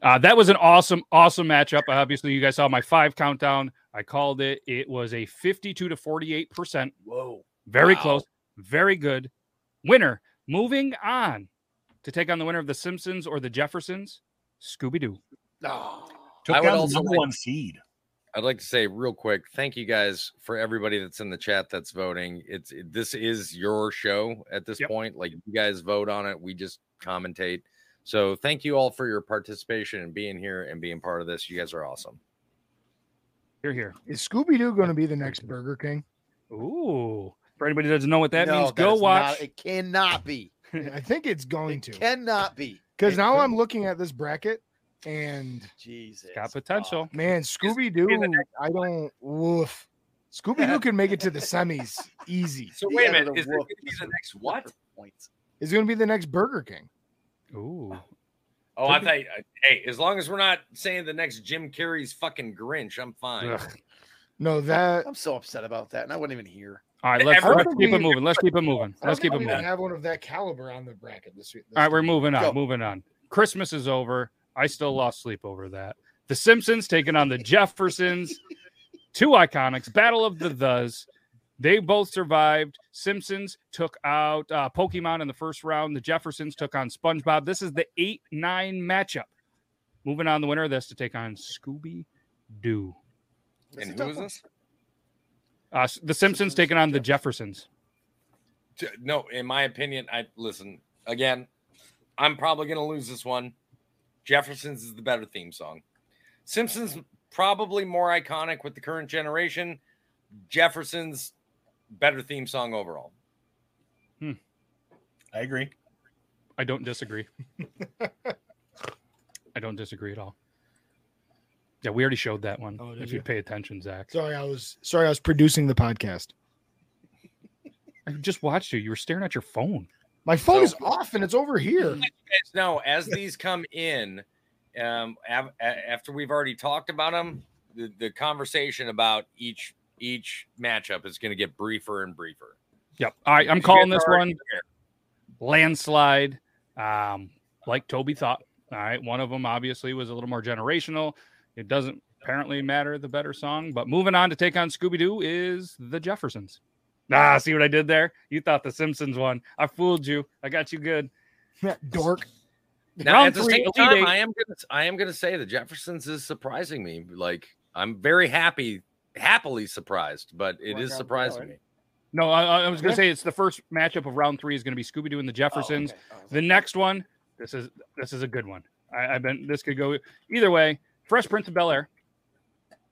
Uh, that was an awesome, awesome matchup. Obviously, you guys saw my five countdown. I called it. It was a 52 to 48 percent. Whoa. Very Wow. close. Very good. Winner. Moving on to take on the winner of the Simpsons or the Jeffersons. Scooby Doo. No. took I would down also number like- one seed. I'd like to say real quick, thank you guys for everybody that's in the chat that's voting. It's it- this is your show at this Yep. point. Like you guys vote on it, we just commentate. So thank you all for your participation and being here and being part of this. You guys are awesome. Here, here. Is Scooby Doo going to be the next Burger King? Ooh. For anybody that doesn't know what that No, means, that go is watch. not- it cannot be. I think it's going It to. cannot be. Because now. I'm looking at this bracket, and Jesus. Got potential. fuck. man, Scooby Doo, I don't. Woof. Scooby Doo can make it to the semis easy. So wait a minute, is it going to be the next what? Points. It's going to be the next Burger King. Ooh. Oh, I thought. Uh, hey, as long as we're not saying the next Jim Carrey's fucking Grinch, I'm fine. Ugh. No, that. I'm so upset about that, and I wasn't even here. All right, let's, let's keep it moving. Let's keep it moving. Let's keep it think we moving. have one of that caliber on the bracket this week. All right, we're moving on. Go. Moving on. Christmas is over. I still lost sleep over that. The Simpsons taking on the Jeffersons. Two iconics. Battle of the Thes. They both survived. Simpsons took out uh, Pokemon in the first round. The Jeffersons took on SpongeBob. This is the 8 9 matchup. Moving on, the winner of this to take on Scooby Doo. And a who tough is one. this? Uh, the Simpsons taking on the Jeffersons. No, in my opinion, I listen again. I'm probably going to lose this one. Jefferson's is the better theme song. Simpsons probably more iconic with the current generation. Jefferson's better theme song overall. I agree. I don't disagree. I don't disagree at all. Yeah, we already showed that one. Oh, if you you? pay attention, Zach. Sorry, I was sorry. I was producing the podcast. I just watched you. You were staring at your phone. My phone So- is off and it's over here. No, as these come in, um, av- a- after we've already talked about them, the, the conversation about each each matchup is going to get briefer and briefer. Yep. All right, I'm calling this one landslide. Um, like Toby thought. All right, one of them obviously was a little more generational. It doesn't apparently matter the better song, but moving on to take on Scooby Doo is the Jeffersons. Ah, see what I did there? You thought the Simpsons won. I fooled you. I got you good. Dork. Now, Round at the three, same time, I am gonna I am gonna say the Jeffersons is surprising me. Like I'm very happy, happily surprised, but it Like is surprising me. No, I, I was going Yeah. to say it's the first matchup of round three is going to be Scooby Doo and the Oh, Jeffersons. okay. I The next one, this is this is a good one. I, I've been this could go either way. Fresh Prince of Bel Air,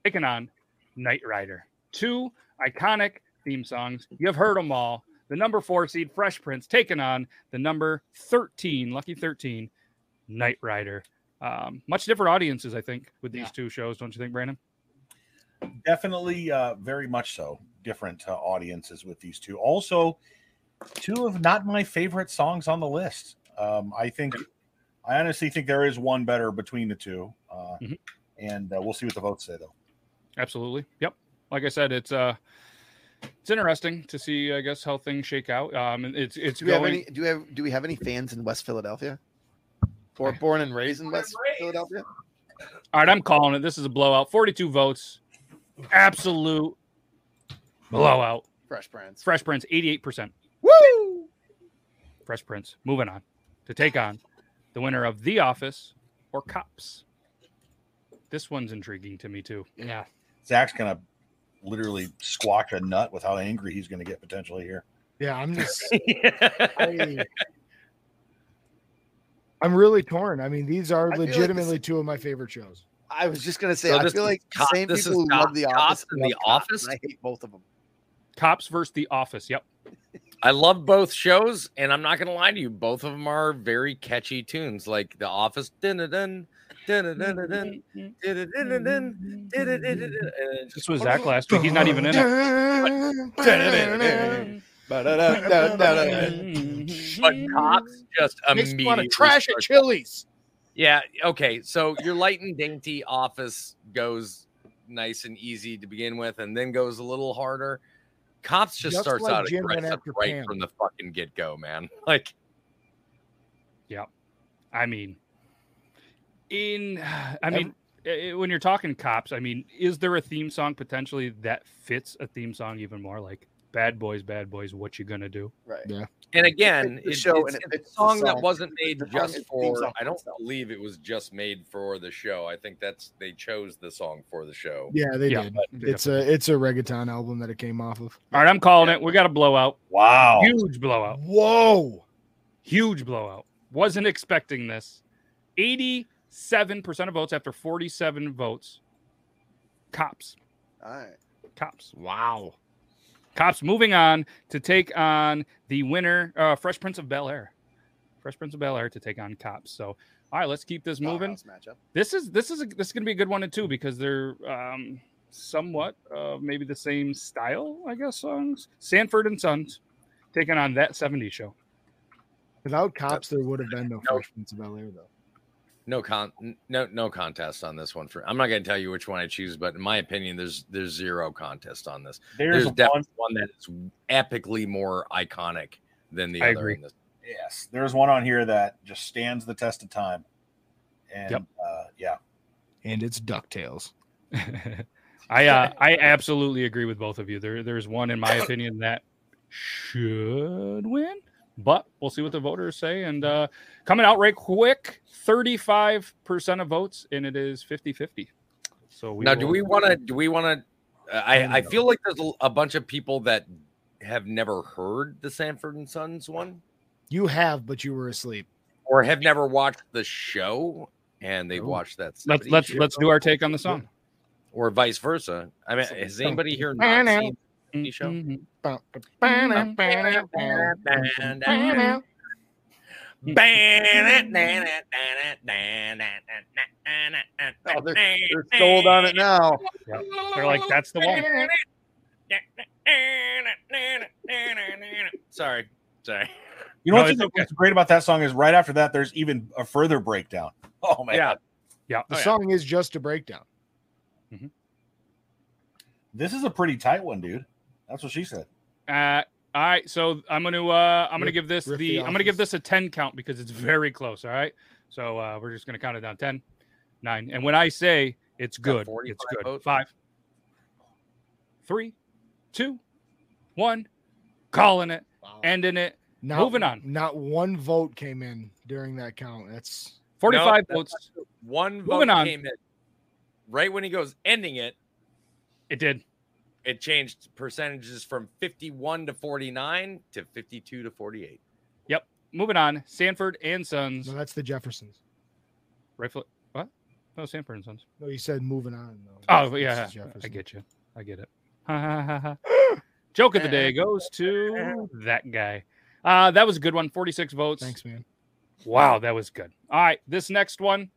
taking on Knight Rider. Two iconic theme songs. You've heard them all. The number four seed, Fresh Prince, taking on the number 13, Lucky 13, Knight Rider. Um, much different audiences, I think, with these Yeah. two shows, don't you think, Brandon? Definitely, uh, very much so. Different uh, audiences with these two. Also, two of not my favorite songs on the list. Um, I think, I honestly think there is one better between the two, uh, Mhm. and uh, we'll see what the votes say though. Absolutely. Yep. Like I said, it's uh it's interesting to see, I guess, how things shake out. Um it's it's Do we have any? Do we have? Do we have any fans in West Philadelphia? Or born and raised in West Philadelphia? all right, I'm calling it. This is a blowout. 42 votes. Absolute blowout. Fresh Prince. Fresh Prince, 88%. Woo! Fresh Prince. Moving on to take on the winner of The Office or Cops. This one's intriguing to me too. Yeah. Zach's gonna literally squawk a nut with how angry he's gonna get potentially here. Yeah, I'm just I, I'm really torn. I mean, these are I feel like legitimately two of my favorite shows. I was just gonna say, so I feel like cop, same people who cop, love the office and the cops, office. And I hate both of them. Cops versus the office. Yep. I love both shows, and I'm not gonna lie to you, both of them are very catchy tunes, like The Office. This was Zach last week. He's not even in it. But cops just immediately want to trash at Chili's. Yeah. Okay. So your light and dainty office goes nice and easy to begin with, and then goes a little harder. Cops just, Just starts like out Jim aggressive after right Pam. from the fucking get go, man. Like, yeah. I mean, in I mean, eh, when you're talking cops, I mean, is there a theme song potentially that fits a theme song even more? Like "Bad Boys, Bad Boys, What You Gonna Do"? Right. Yeah. And again, the it- show it's, and it it's a fits the song that wasn't made just for. song I don't itself. believe it was just made for the show. I think that's they chose the song for the show. Yeah, they Yeah, did. but- It's a it's a reggaeton album that it came off of. All right, I'm calling it. We got a blowout. Wow. Huge blowout. Whoa. Huge blowout. Wasn't expecting this. 87% of votes after 47 votes. Cops. All right. Cops. Wow. Cops moving on to take on the winner, uh, Fresh Prince of Bel Air. Fresh Prince of Bel Air to take on Cops. So, all right, let's keep this moving. Powerhouse matchup. This is this is a, this is going to be a good one too because they're um, somewhat uh, maybe the same style, I guess. Songs Sanford and Sons taking on that '70s show. Without cops, there would have been no No. Fresh Prince of Bel Air though. No con, no no contest on this one. For I'm not going to tell you which one I choose, but in my opinion, there's there's zero contest on this. There's, There's, one. definitely one that is epically more iconic than the I other. agree. In this. Yes, there's one on here that just stands the test of time. And Yep. uh, yeah, And it's Ducktales. I uh, I absolutely agree with both of you. There there's one in my opinion that should win, but we'll see what the voters say. And uh, coming out right quick, 35% of votes, and it is 50-50. So we now, do we want to? Do we want to? I I feel like there's a, a bunch of people that have never heard the Sanford and Sons one, You have, but you were asleep. or have never watched the show, and they've Oh. watched that. let's let's let's do our take on the song. or vice versa. I mean, has anybody here Ba- not seen the show? Mm-hmm. Ba- Oh, they're, they're sold on it now. They're like, that's the one. Sorry, sorry. you know No, what's, it's okay. what's great about that song is right after that, there's even a further breakdown. Oh man, Yeah. Yeah. The Oh, yeah. song is just a breakdown. Mm-hmm. this is a pretty tight one, dude. That's what she said. Uh, all right, so I'm gonna uh, I'm gonna Riff- give this the, the I'm gonna give this a 10 count because it's very close. All right, so uh, we're just gonna count it down 10, 9, and when I say it's good, it's good. votes? Five, three, two, one, calling it, ending it. Not, Moving on. Not one vote came in during that count. That's 45 that's votes. One Moving vote on. came in right when he goes ending it. It did. It changed percentages from 51 to 49 to 52 to 48. Yep. Moving on. Sanford and Sons. no, that's the Jeffersons. Rifle. What? No, Sanford and Sons. No, you said moving on. though. Oh This yeah, is I get you. I get it. Ha, ha, ha, ha. Joke of the day goes to that guy. Uh, that was a good one. 46 votes. Thanks, man. Wow, that was good. All right, this next one,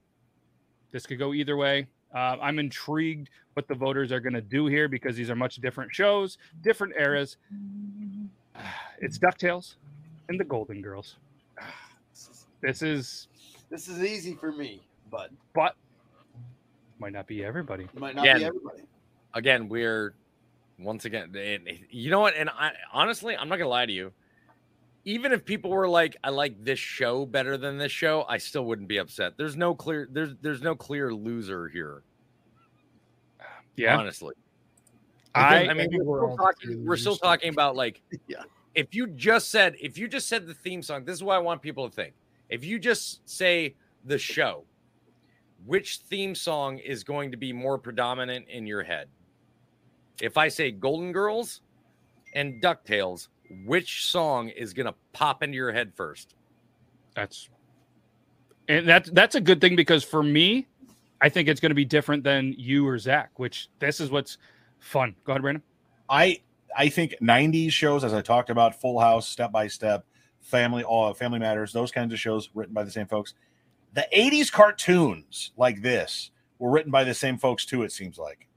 this could go either way. Uh, I'm intrigued what the voters are going to do here because these are much different shows, different eras. It's DuckTales and the Golden Girls. This is, This is easy for me, but but might not be everybody. might not Again. be everybody. Again, we're once again, and you know what? And I honestly, I'm not gonna lie to you. Even if people were like, "I like this show better than this show," I still wouldn't be upset. There's no clear, there's there's no clear loser here. Yeah, honestly. I, I mean, we're, we're still talking, we're still talking about like, Yeah. If you just said, if you just said the theme song, this is what I want people to think. If you just say the show, which theme song is going to be more predominant in your head? If I say Golden Girls and Ducktales, which song is going to pop into your head first? That's and that's that's a good thing because for me, I think it's going to be different than you or Zach. Which this is what's fun. Go ahead, Brandon. I I think '90s shows, as I talked about, Full House, Step by Step, Family, all Family Matters, those kinds of shows written by the same folks. The '80s cartoons like this were written by the same folks too. It seems like.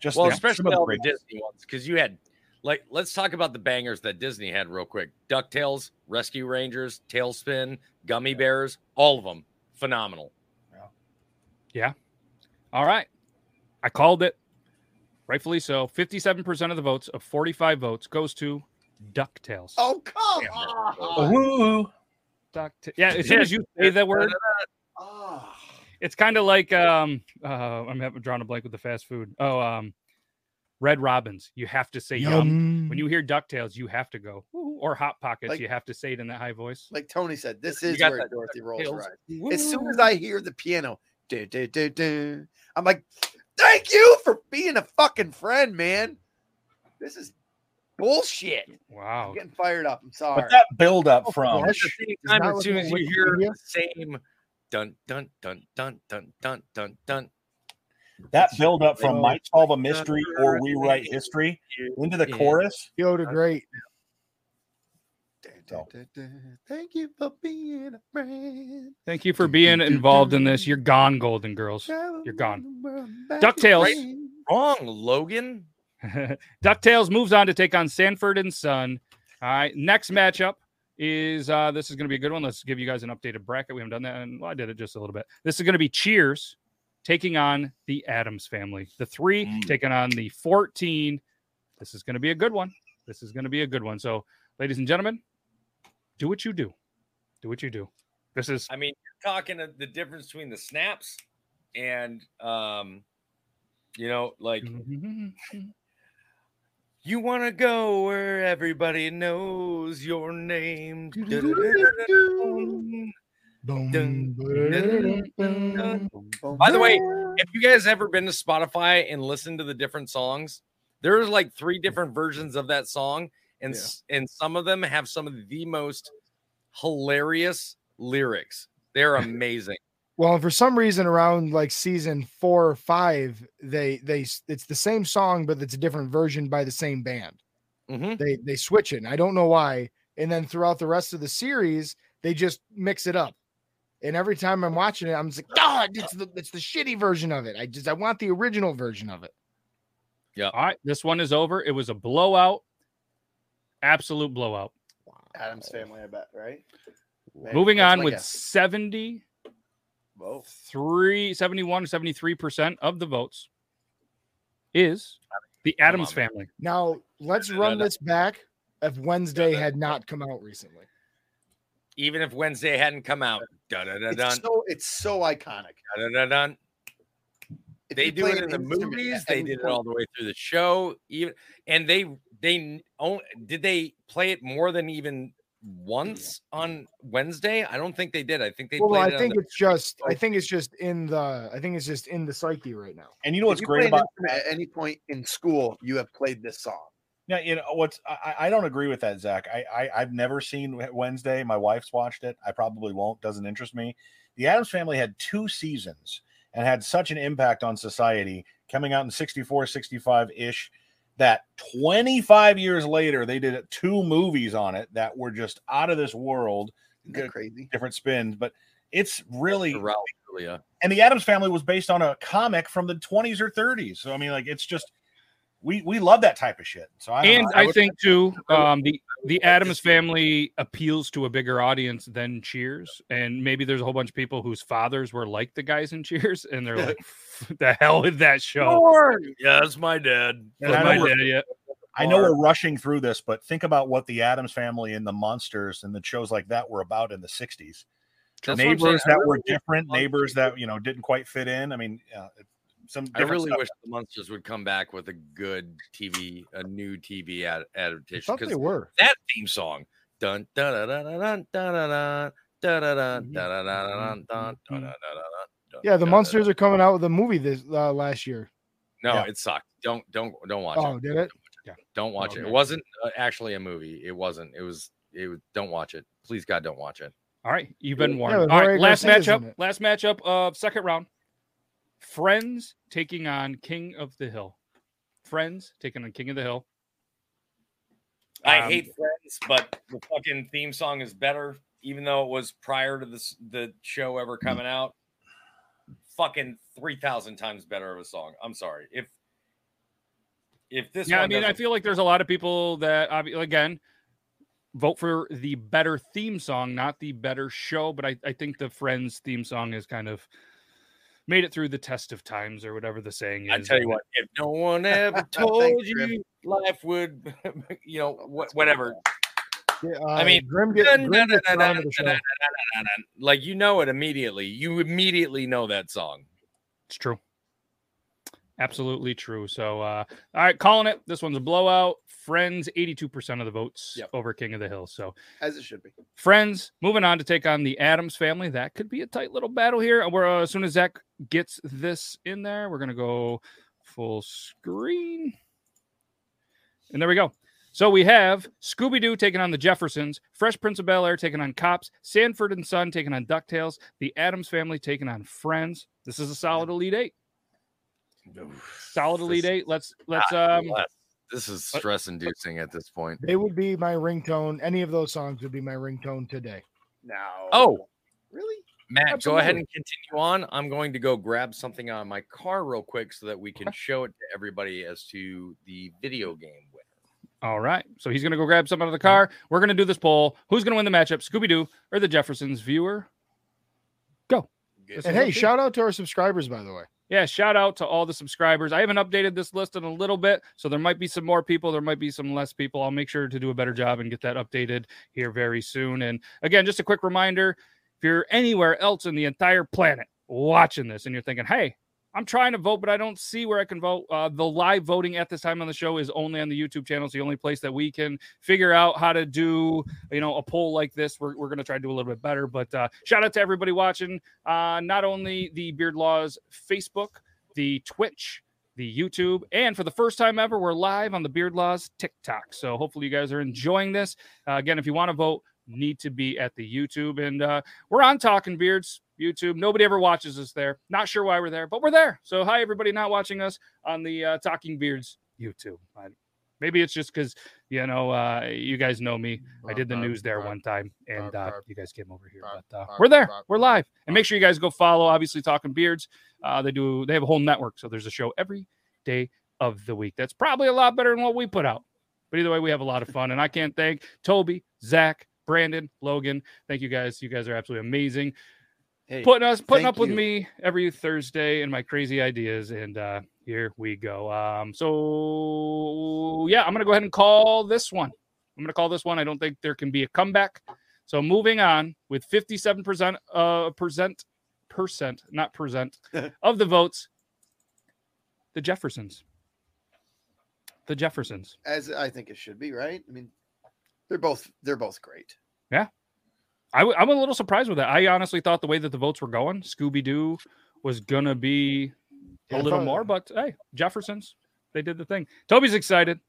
Just well, the- especially the all the Disney ones, because you had like let's talk about the bangers that Disney had real quick. DuckTales, Rescue Rangers, TaleSpin, Gummi Bears, all of them phenomenal. Yeah. yeah. All right. I called it. Rightfully so. 57% of the votes of 45 votes goes to DuckTales. Oh come Damn. on! Woo! Duckta- yeah, as soon as you say that word, Ah. it's kind of like um uh I'm having drawn a blank with the fast food. Oh, um Red Robins. You have to say yum. Yum. When you hear DuckTales, you have to go. "Ooh," Or Hot Pockets, Like- you have to say it in that high voice. Like Tony said, this is where that Dorothy rolls DuckTales. right. As soon as I hear the piano, du- du- du- du, I'm like, thank you for being a fucking friend, man. This is bullshit. Wow. I'm getting fired up. I'm sorry. But that build up oh, from At the same time, as soon as you hear the same dun dun dun dun dun dun dun dun. That build up from might solve a mystery or rewrite history into the Yeah. chorus. Yoda, great. Thank you for being a friend. Thank you for being involved in this. You're gone, Golden Girls. You're gone. DuckTales. Right. Wrong, Logan. DuckTales moves on to take on Sanford and Son. All right. Next matchup is uh this is going to be a good one. Let's give you guys an updated bracket. We haven't done that, and well, I did it just a little bit. This is going to be Cheers taking on the Addams family. The three Mm. taking on the 14. This is going to be a good one. This is going to be a good one. So, ladies and gentlemen, do what you do. Do what you do. This is I mean, you're talking the- the difference between the snaps and um, you know, like you want to go where everybody knows your name. Dun. By the way, if you guys ever been to Spotify and listened to the different songs, there's like three different versions of that song, and s and some of them have some of the most hilarious lyrics. They're amazing. Well, for some reason, around like season four or five, they they it's the same song, but it's a different version by the same band. Mhm. They they switch it. I don't know why. And then throughout the rest of the series, they just mix it up. And every time I'm watching it, I'm just like, God, it's the it's the shitty version of it. I just I want the original version of it. Yeah. All right. This one is over. It was a blowout, absolute blowout. Addams family, I bet, right? Maybe. Moving That's on my with guess. 73, Whoa. 71, 73% of the votes is the Addams on, man. family. Now let's No, no, run this back if Wednesday had not come out recently. Even if Wednesday hadn't come out, dun dun dun dun It's so it's so iconic. dun dun dun. If They do it in the movies. They any did it all the way through the show. Even and they they only did they play it more than even once on Wednesday. I don't think they did. I think they Well, played I it. on think the- it's just I think it's just in the I think it's just in the psyche right now. And you know what's you great about at any point in school, you have played this song. Yeah, you know what's I, I I don't agree with that, Zach. I, I I've never seen Wednesday. My wife's watched it. I probably won't. Doesn't interest me. The Addams Family had two seasons and had such an impact on society, coming out in 64, 65 ish, that 25 years later they did two movies on it that were just out of this world. Isn't that crazy? Different spins, but it's really Raul Julia. and the Addams Family was based on a comic from the 20s or 30s. So I mean, like it's just we we love that type of shit. So I And know. I would- think too, um, the the Addams family appeals to a bigger audience than Cheers, and maybe there's a whole bunch of people whose fathers were like the guys in Cheers, and they're like, "The hell with that show." Yeah, that's my dad. That's I my know we're- dad, yeah. I know we're rushing through this, but think about what the Addams Family and the Munsters and the shows like that were about in the 60s. That's what I'm saying. neighbors that were different, neighbors that you know didn't quite fit in. I mean, uh, some I really stuff. wish the Munsters would come back with a good TV, a new TV ad- I adaptation. thought they were. that theme song, dun dun dun dun dun dun dun dun dun dun dun Mhm. dun dun dun dun dun dun Mhm. dun dun Yeah, the Munsters are coming out with a movie this uh, last year. No, Yeah. it sucked. Don't don't don't watch it. Oh, it. did it? Yeah. Don't watch it. Okay. It wasn't uh, actually a movie. It wasn't. It was. It was. Don't watch it. Please God, don't watch it. All right, you've been warned. but All right, last matchup. Last matchup of second round. Friends taking on King of the Hill. Friends taking on King of the Hill. I Um, hate Friends, but the fucking theme song is better, even though it was prior to this the show ever coming out. Fucking three thousand times better of a song. I'm sorry if if this. yeah, I mean, I feel like there's a lot of people that again vote for the better theme song, not the better show. But I, I think the Friends theme song is kind of made it through the test of times or whatever the saying is. I tell you what, if no one ever told Thanks, Grim. you life would, you know, wh- whatever. Yeah, I mean, uh, Grim, get, Grim dun, gets dun, around dun, to the dun, show. dun, dun, dun, dun. Like you know it immediately. You immediately know that song. It's true. Absolutely true. So, uh, all right, calling it. This one's a blowout. Friends, 82% of the votes Yep. over King of the Hill. So, as it should be. Friends moving on to take on the Addams family. That could be a tight little battle here. Where uh, as soon as Zach gets this in there, we're gonna go full screen, and there we go. So we have Scooby Doo taking on the Jeffersons, Fresh Prince of Bel Air taking on Cops, Sanford and Son taking on Ducktales, the Addams family taking on Friends. This is a solid Elite Eight. Solid Elite Eight. Let's let's um. This is stress inducing at this point. They would be my ringtone. Any of those songs would be my ringtone today. Now, Oh. really? Matt, go ahead and continue on. I'm going to go grab something on my car real quick so that we can show it to everybody as to the video game winner. All right. So he's going to go grab something out of the car. We're going to do this poll. Who's going to win the matchup, Scooby Doo or the Jeffersons? Viewer, go. And hey, up to you. shout out to our subscribers, by the way. Yeah, shout out to all the subscribers. I haven't updated this list in a little bit, so there might be some more people, there might be some less people. I'll make sure to do a better job and get that updated here very soon. And again, just a quick reminder if you're anywhere else in the entire planet watching this and you're thinking, hey, I'm trying to vote, but I don't see where I can vote. Uh, the live voting at this time on the show is only on the YouTube channel. It's the only place that we can figure out how to do, you know, a poll like this. We're, we're going to try to do a little bit better. But uh, shout out to everybody watching. Uh, not only the Beard Laws Facebook, the Twitch, the YouTube, and for the first time ever, we're live on the Beard Laws TikTok. So hopefully you guys are enjoying this. Uh, again, if you want to vote, need to be at the YouTube, and uh, we're on Talking Beards YouTube. Nobody ever watches us there. Not sure why we're there, but we're there. So hi everybody not watching us on the uh, Talking Beards YouTube. I, maybe it's just because you know uh, you guys know me. I did the news there one time, and uh, you guys came over here. But uh, we're there. We're live, and make sure you guys go follow. Obviously, Talking Beards. Uh, they do. They have a whole network, so there's a show every day of the week. That's probably a lot better than what we put out. But either way, we have a lot of fun, and I can't thank Toby, Zach, Brandon, Logan. Thank you guys. You guys are absolutely amazing. Hey, Putting us, putting up with me every Thursday and my crazy ideas, and uh, here we go. Um, so yeah, I'm gonna go ahead and call this one. I'm gonna call this one. I don't think there can be a comeback. So moving on with 57% uh percent percent, not percent of the votes, the Jeffersons. The Jeffersons. as I think it should be, right? I mean, they're both they're both great. I w- I'm a little surprised with that. I honestly thought the way that the votes were going, Scooby Doo was gonna be a Yeah, little more, but hey, Jeffersons, they did the thing. Toby's excited.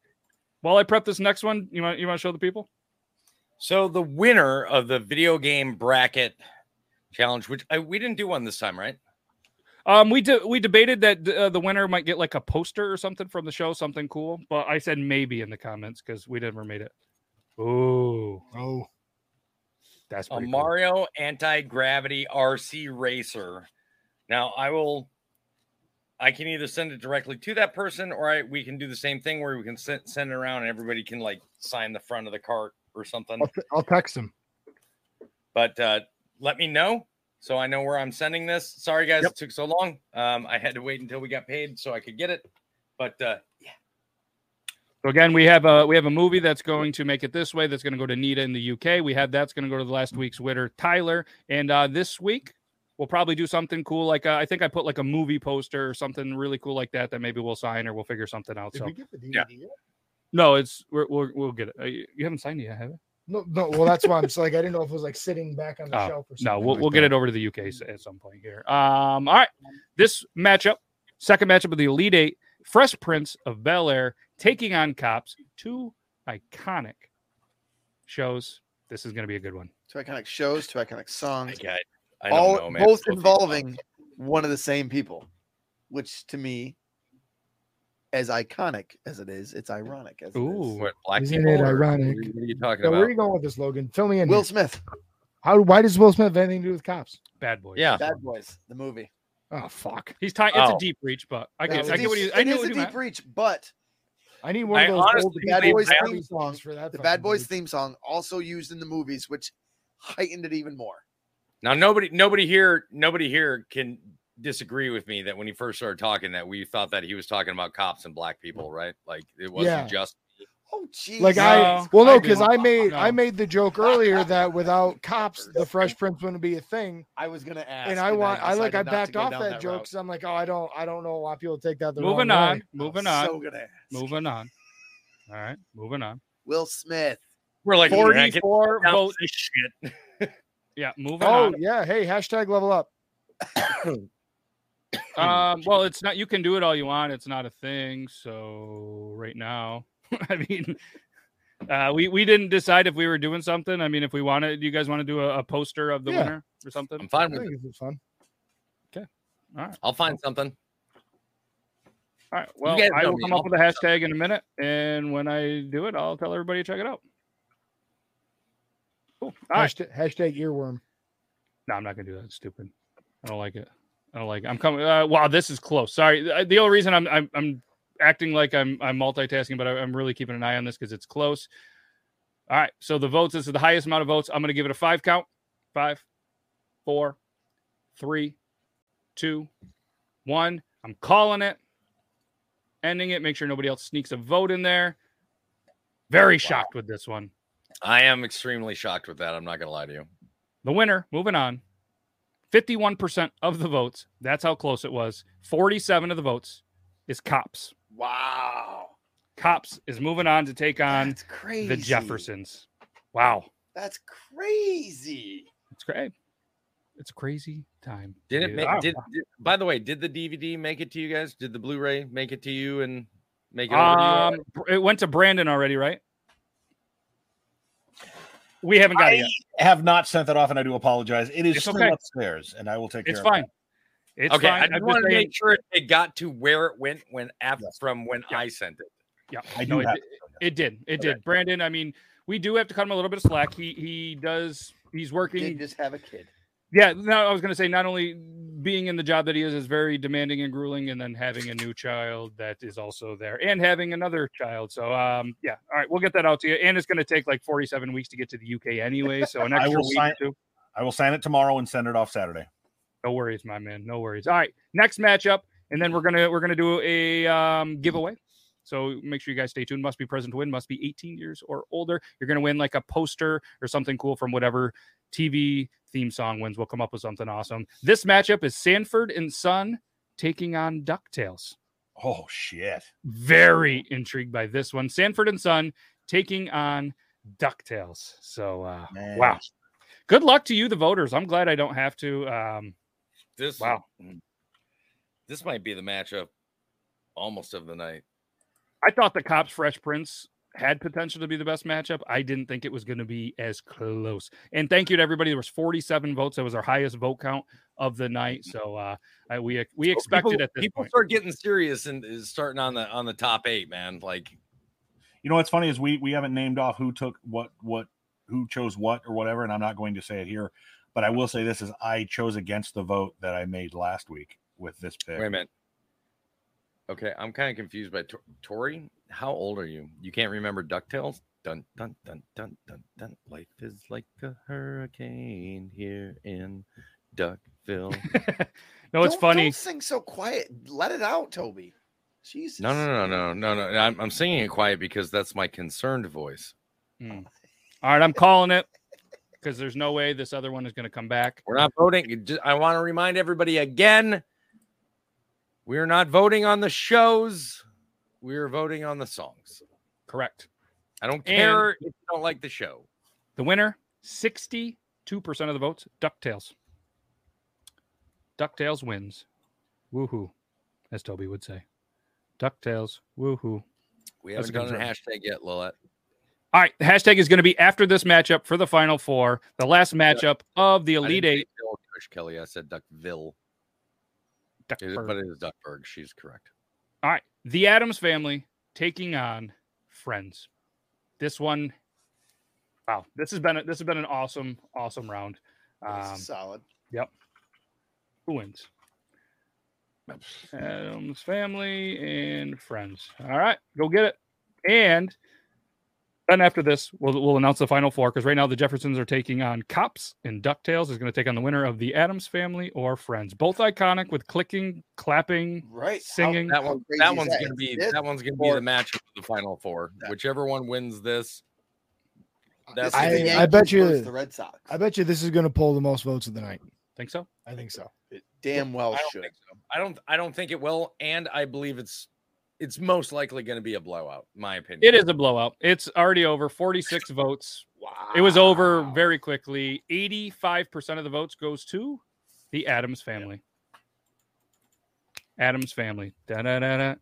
While I prep this next one, you want you want to show the people? So the winner of the video game bracket challenge, which I, we didn't do one this time, right? Um, we de- we debated that uh, the winner might get like a poster or something from the show, something cool. But I said maybe in the comments because we never made it. Oh, Oh, that's A pretty cool. Mario anti gravity RC racer. Now I will. I can either send it directly to that person, or I, we can do the same thing where we can send, send it around and everybody can like sign the front of the cart or something. I'll, t- I'll text him. But uh, let me know so I know where I'm sending this. Sorry guys, Yep. it took so long. Um, I had to wait until we got paid so I could get it. But uh, So again, we have a we have a movie that's going to make it this way. That's going to go to Nita in the UK. We have that's going to go to the last week's winner, Tyler. And uh, this week we'll probably do something cool. Like uh, I think I put like a movie poster or something really cool like that that maybe we'll sign or we'll figure something out. Did So we get the DVD Yeah. yet? no, it's we're, we'll we'll get it. Uh, you haven't signed it yet, have you? No, no. Well, that's why I'm so like I didn't know if it was like sitting back on the Oh, shelf or something. No, we'll, like we'll get it over to the UK at some point here. Um, all right. This matchup, second matchup of the Elite Eight, Fresh Prince of Bel Air taking on Cops, two iconic shows. This is going to be a good one. Two iconic shows, two iconic songs, I, I don't all know, man. both Both involving one of the same people, which to me as iconic as it is, it's ironic as Ooh. is. What black Isn't it ironic? What are you talking So where are you going with this, Logan? Fill me in. Will here. Smith, How? Why does Will Smith have anything to do with cops? Bad boys. Yeah. Bad Boys, the movie. Oh fuck! He's tight. It's Oh. a deep reach, but I That get. was I a get what It's- you. I it knew what a deep meant. reach, but I need one I of those honestly old Bad Boys I theme theme songs for that. the Bad Boys movie. theme song also used in the movies, which heightened it even more. Now nobody nobody here nobody here can disagree with me that when he first started talking that we thought that he was talking about cops and black people, right? Like it wasn't Yeah. just Oh, jeez. Like No, I, well, no, because do. I made No. I made the joke earlier that without cops, the Fresh Prince wouldn't be a thing, I was gonna ask, and I want I like I decided not to backed off down that, joke route. because I'm like, oh, I don't I don't know why people take that the Moving wrong on. way. Moving on. was So gonna ask. Moving on. All right. Moving on. Will Smith. we're like "You're not getting Forty-four down votes. shit. Yeah. Moving Oh on. yeah, hey, hashtag level up. Um, well, it's not. You can do it all you want. It's not a thing. So right now, I mean, uh, we we didn't decide if we were doing something. I mean, if we wanted, do you guys want to do a, a poster of the Yeah. winner or something? I'm fine with think it. this is fun. All right. I'll find something. All right. Well, I will come up with a hashtag in a minute, and when I do it, I'll tell everybody to check it out. Cool. All right. Hashtag, hashtag earworm. No, I'm not gonna do that. It's stupid. I don't like it. I don't like. It. I'm coming. Uh, wow, this is close. Sorry. The, the only reason I'm I'm, I'm acting like I'm I'm multitasking, but I, I'm really keeping an eye on this because it's close. All right. So the votes. This is the highest amount of votes. I'm gonna give it a five count. Five, four, three, two, one. I'm calling it. Ending it. Make sure nobody else sneaks a vote in there. Very shocked with this one. I am extremely shocked with that. I'm not gonna lie to you. The winner, moving on, 51% of the votes. That's how close it was. 47 of the votes is Cops. Wow. Cops is moving on to take on That's crazy. the Jeffersons. Wow. That's crazy. It's great. It's a crazy time. Did it make I- did, did by the way, did the DVD make it to you guys? Did the Blu-ray make it to you and make it over um, it went to Brandon already, right? We haven't got it yet. I have not sent that off, and I do apologize. It is It's still okay. upstairs, and I will take It's care of fine. It's okay, fine. I I'm just just wanted to make sure it got to where it went when after Yes. from when Yeah. I sent it. Yeah, I know do it, did- it did. It Okay. did. Brandon, I mean, we do have to cut him a little bit of slack. He he does. He's working. Did just have a kid. Yeah, no, I was gonna say not only being in the job that he is is very demanding and grueling, and then having a new child that is also there, and having another child. So, um, yeah, all right, we'll get that out to you. And it's gonna take like forty-seven weeks to get to the UK anyway, so an I extra will week sign- too. I will sign it tomorrow and send it off Saturday. No worries, my man. No worries. All right, next matchup, and then we're gonna we're gonna do a um, giveaway. So make sure you guys stay tuned. Must be present to win. Must be 18 years or older. You're gonna win like a poster or something cool from whatever TV theme song wins. We'll come up with something awesome. This matchup is Sanford and Son taking on Ducktales. Oh shit! Very intrigued by this one. Sanford and Son taking on Ducktales. So uh, Man. wow. Good luck to you, the voters. I'm glad I don't have to. Um, This Wow. Mm-hmm. This might be the matchup almost of the night. I thought the Cops Fresh Prince had potential to be the best matchup. I didn't think it was going to be as close. And thank you to everybody. There was 47 votes. That was our highest vote count of the night. Mm-hmm. So uh, I, we uh, we expected people, at this people point. start getting serious and is starting on the on the top eight, man. Like You know what's funny is we we haven't named off who took what what who chose what or whatever, and I'm not going to say it here, but I will say this is I chose against the vote that I made last week with this pick. wait a minute. Okay, I'm kind of confused by Tor- Tori. How old are you? You can't remember Ducktales? Dun dun dun dun dun dun. Life is like a hurricane here in Duckville. no, it's Don't- funny. Don't sing so quiet. Let it out, Toby. Jesus. No, no, no, no, no, no. I'm, I'm singing it quiet because that's my concerned voice. Mm. All right, I'm calling it because there's no way this other one is going to come back. We're not voting. I want to remind everybody again we are not voting on the shows. We are voting on the songs. Correct. I don't And- care if you don't like the show. The winner, 62% of the votes, DuckTales. DuckTales wins. Woohoo, as Toby would say. DuckTales, woohoo. We haven't done a hashtag yet, Lilette. All right, the hashtag is going to be after this matchup for the final four, the last matchup of the I Elite didn't say Eight. Phil Kelly. I said Duckville, It is- Duckburg. but it is Duckburg. She's correct. All right, The Addams family taking on Friends. This one, wow, this has been a, this has been an awesome, awesome round. This Um, is solid. who wins? Addams family and friends. All right, go get it. And then after this, we'll, we'll announce the final four because right now the Jeffersons are taking on Cops and DuckTales is going to take on the winner of the Addams family or Friends. Both iconic with clicking, clapping, Right. Oh, singing. That one, crazy that is one's gonna be This that one's gonna be the match of the final four. That- Whichever one wins this, uh, This That's I- the I bet you- the Red Sox. I bet you this is going to pull the most votes of the night. Think so? I think so. It damn well I should. so. I don't. I don't think it will, and I believe it's it's most likely going to be a blowout. My opinion. It is a blowout. It's already over 46 votes. Wow. It was over very quickly. 85% of the votes goes to the Addams family. Addams family. Da, da, da, da.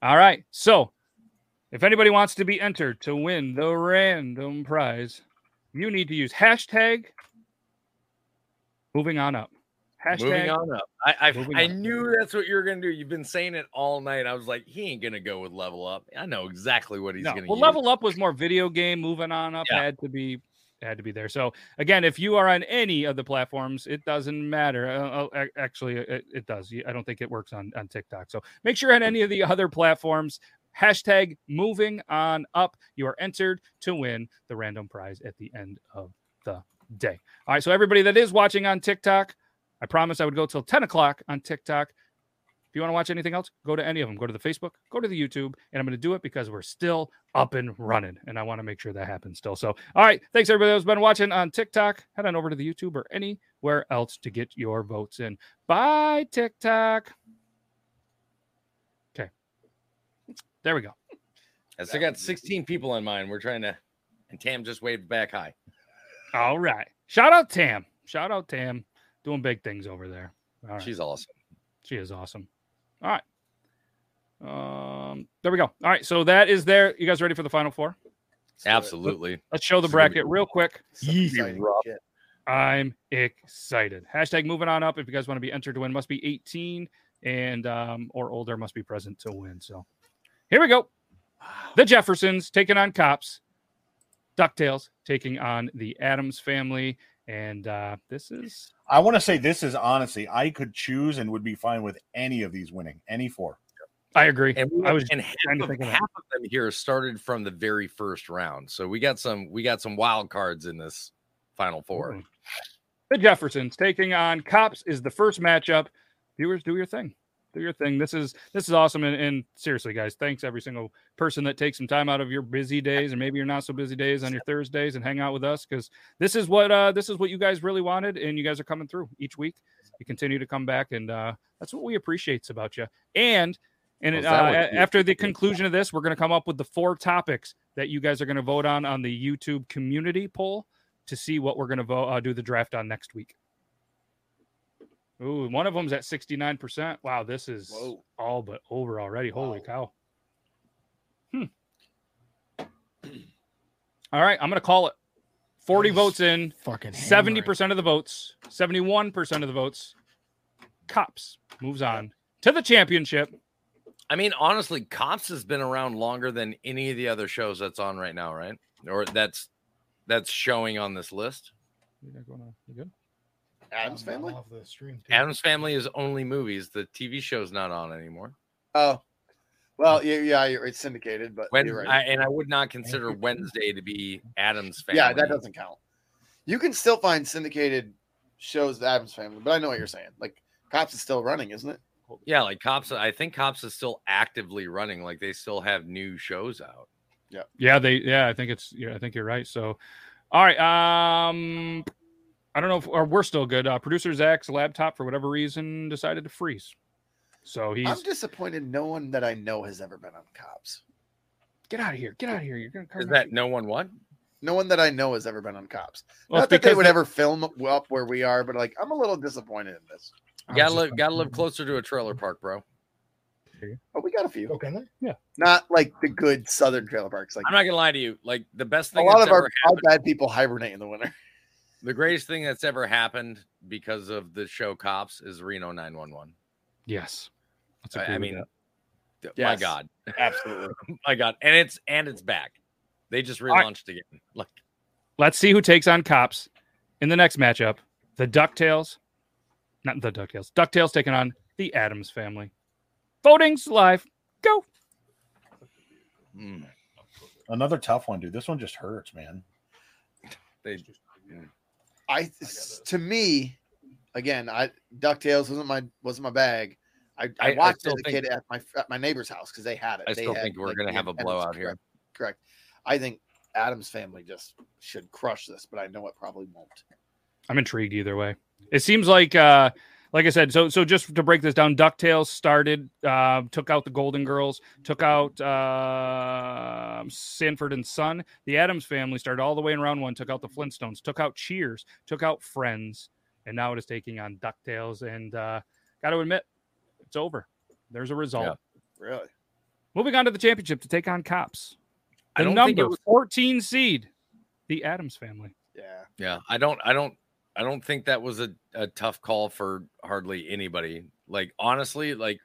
All right. So, if anybody wants to be entered to win the random prize, you need to use hashtag moving on up. Hashtag Moving on up. I I, I knew that's what you were going to do. You've been saying it all night. I was like, he ain't going to go with level up. I know exactly what he's No, going to well, level up was more video game. Moving on up Yeah. had to be had to be there. So again, if you are on any of the platforms, it doesn't matter. Uh, uh, actually, it, it does. I don't think it works on on TikTok. So make sure on any of the other platforms. Hashtag moving on up. You are entered to win the random prize at the end of the day. All right. So everybody that is watching on TikTok, I promised I would go till 10 o'clock on TikTok. If you want to watch anything else, go to any of them. Go to the Facebook, go to the YouTube, and I'm going to do it because we're still up and running, and I want to make sure that happens still. So, all right, thanks everybody that's been watching on TikTok. Head on over to the YouTube or anywhere else to get your votes in. Bye, TikTok. Okay, there we go. I still got 16 people in mind. We're trying to, and Tam just waved back high. All right, shout out Tam. Shout out Tam, doing big things over there. All right, She's awesome. She is awesome. All right. Um, there we go. All right, so that is there. You guys ready for the final four? Let's do it. Absolutely. Let's show the This is be bracket real quick. Some Yee. exciting Rough. I'm excited. Hashtag moving on up. If you guys want to be entered to win, must be 18 and um, or older, must be present to win. So here we go. The Jeffersons taking on cops. DuckTales taking on the Addams family. And uh, this is I want to say this is honestly, I could choose and would be fine with any of these winning, any four. I agree. And we, I was and half of, think that. half of them here started from the very first round. So we got some we got some wild cards in this final four. Ooh. The Jeffersons taking on Cops is the first matchup. Viewers, do your thing. Do your thing. This is this is awesome. And, and seriously, guys, thanks every single person that takes some time out of your busy days and maybe your not so busy days on your Thursdays and hang out with us because this is what uh this is what you guys really wanted, and you guys are coming through each week. You continue to come back, and uh that's what we appreciate about you. And and Well, uh, that would a- be- after the conclusion of this, we're going to come up with the four topics that you guys are going to vote on on the YouTube community poll to see what we're going to vote uh, do the draft on next week. Ooh, one of them's at 69%. Wow, this is Whoa. all but over already. Holy Wow. cow. Hmm. All right, I'm going to call it. 40 Nice. votes in, Fucking Seventy hammering. percent of the votes, seventy-one percent of the votes. Cops moves on to the championship. I mean, honestly, Cops has been around longer than any of the other shows that's on right now, right? Or that's that's showing on this list. You got going on? You good? Addams I'm family. off the stream, too. Addams Family is only movies. The TV show's not on anymore. Oh, well, yeah, yeah, you're, it's syndicated, but When you're right. I, and I would not consider. Wednesday to be Addams Family. yeah, that doesn't count. You can still find syndicated shows, the Addams Family, but I know what you're saying. Like, Cops is still running, isn't it? Yeah, like Cops. I think Cops is still actively running. Like they still have new shows out. Yeah. Yeah, they. Yeah, I think it's. Yeah, I think you're right. So, all right. Um, I don't know if or we're still good. Uh, Producer Zach's laptop, for whatever reason, decided to freeze. So he's I'm disappointed. No one that I know has ever been on Cops. get out of here. Get out of here. You're gonna Is cover that no one what? No one that I know has ever been on Cops. Well, Not that they would they- ever film up where we are, but like, I'm a little disappointed in this. You gotta live. Gotta live closer to a trailer park, bro. Oh, we got a few. Okay, then. Not like the good Southern trailer parks. Like I'm not gonna lie to you. Like the best thing. a lot that's of our, ever our happened, bad people hibernate in the winter. The greatest thing that's ever happened because of the show Cops is Reno 911. Yes. Let's I, I with mean, that. My God, Absolutely. my God, and it's and it's back. They just relaunched again. Like Let's see who takes on cops in the next matchup. The DuckTales, not the DuckTales, DuckTales taking on the Addams family. Voting's live. Go. mm, Another tough one, dude. This one just hurts, man. they I to me, again, I Ducktales wasn't my wasn't my bag. I, I, I- I watched it as a kid at my at my neighbor's house because they had it. I They still had, think we're like, gonna have a Addams- blowout here. Correct, correct. I think Addams family just should crush this, but I know it probably won't. I'm intrigued either way. It seems like uh like I said, so so just to break this down, DuckTales started, uh, took out the Golden Girls, took out uh, Sanford and Son. The Addams family started all the way in round one, took out the Flintstones, took out Cheers, took out Friends, and now it is taking on DuckTales. And uh, got to admit, it's over. There's a result. Yeah. Really? Moving on to the championship to take on Cops. I The don't think number was- 14 seed, the Addams family. Yeah. Yeah, I don't, I don't, I don't think that was a, a tough call for hardly anybody. Like honestly, like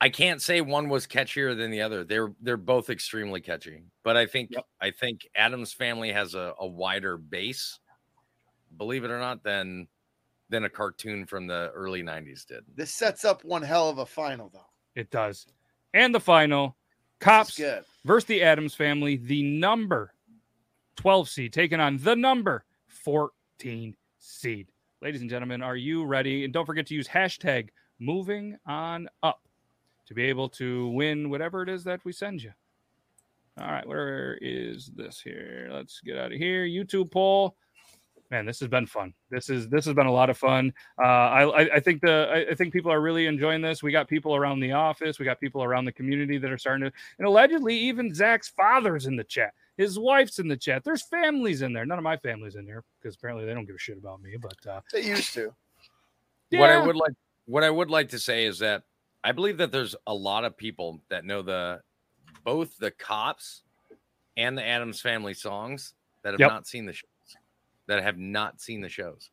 I can't say one was catchier than the other. They're they're both extremely catchy, but I think I think Addams family has a, a wider base, believe it or not, than than a cartoon from the early '90s did. This sets up one hell of a final, though. It does. And the final, Cops good. versus the Addams family, the number 12 seed, taking on the number 14 seed. Ladies and gentlemen, are you ready? And don't forget to use hashtag moving on up to be able to win whatever it is that we send you. All right, where is this here? Let's get out of here. YouTube poll. Man, this has been fun. This is this has been a lot of fun. Uh, I, I think the I think people are really enjoying this. We got people around the office. We got people around the community that are starting to and allegedly, even Zach's father's in the chat. His wife's in the chat. There's families in there. None of my family's in there because apparently they don't give a shit about me. But uh, They used to. What I would like, what I would like to say is that I believe that there's a lot of people that know the both the cops and the Addams Family songs that have Yep. not seen the shows. That have not seen the shows.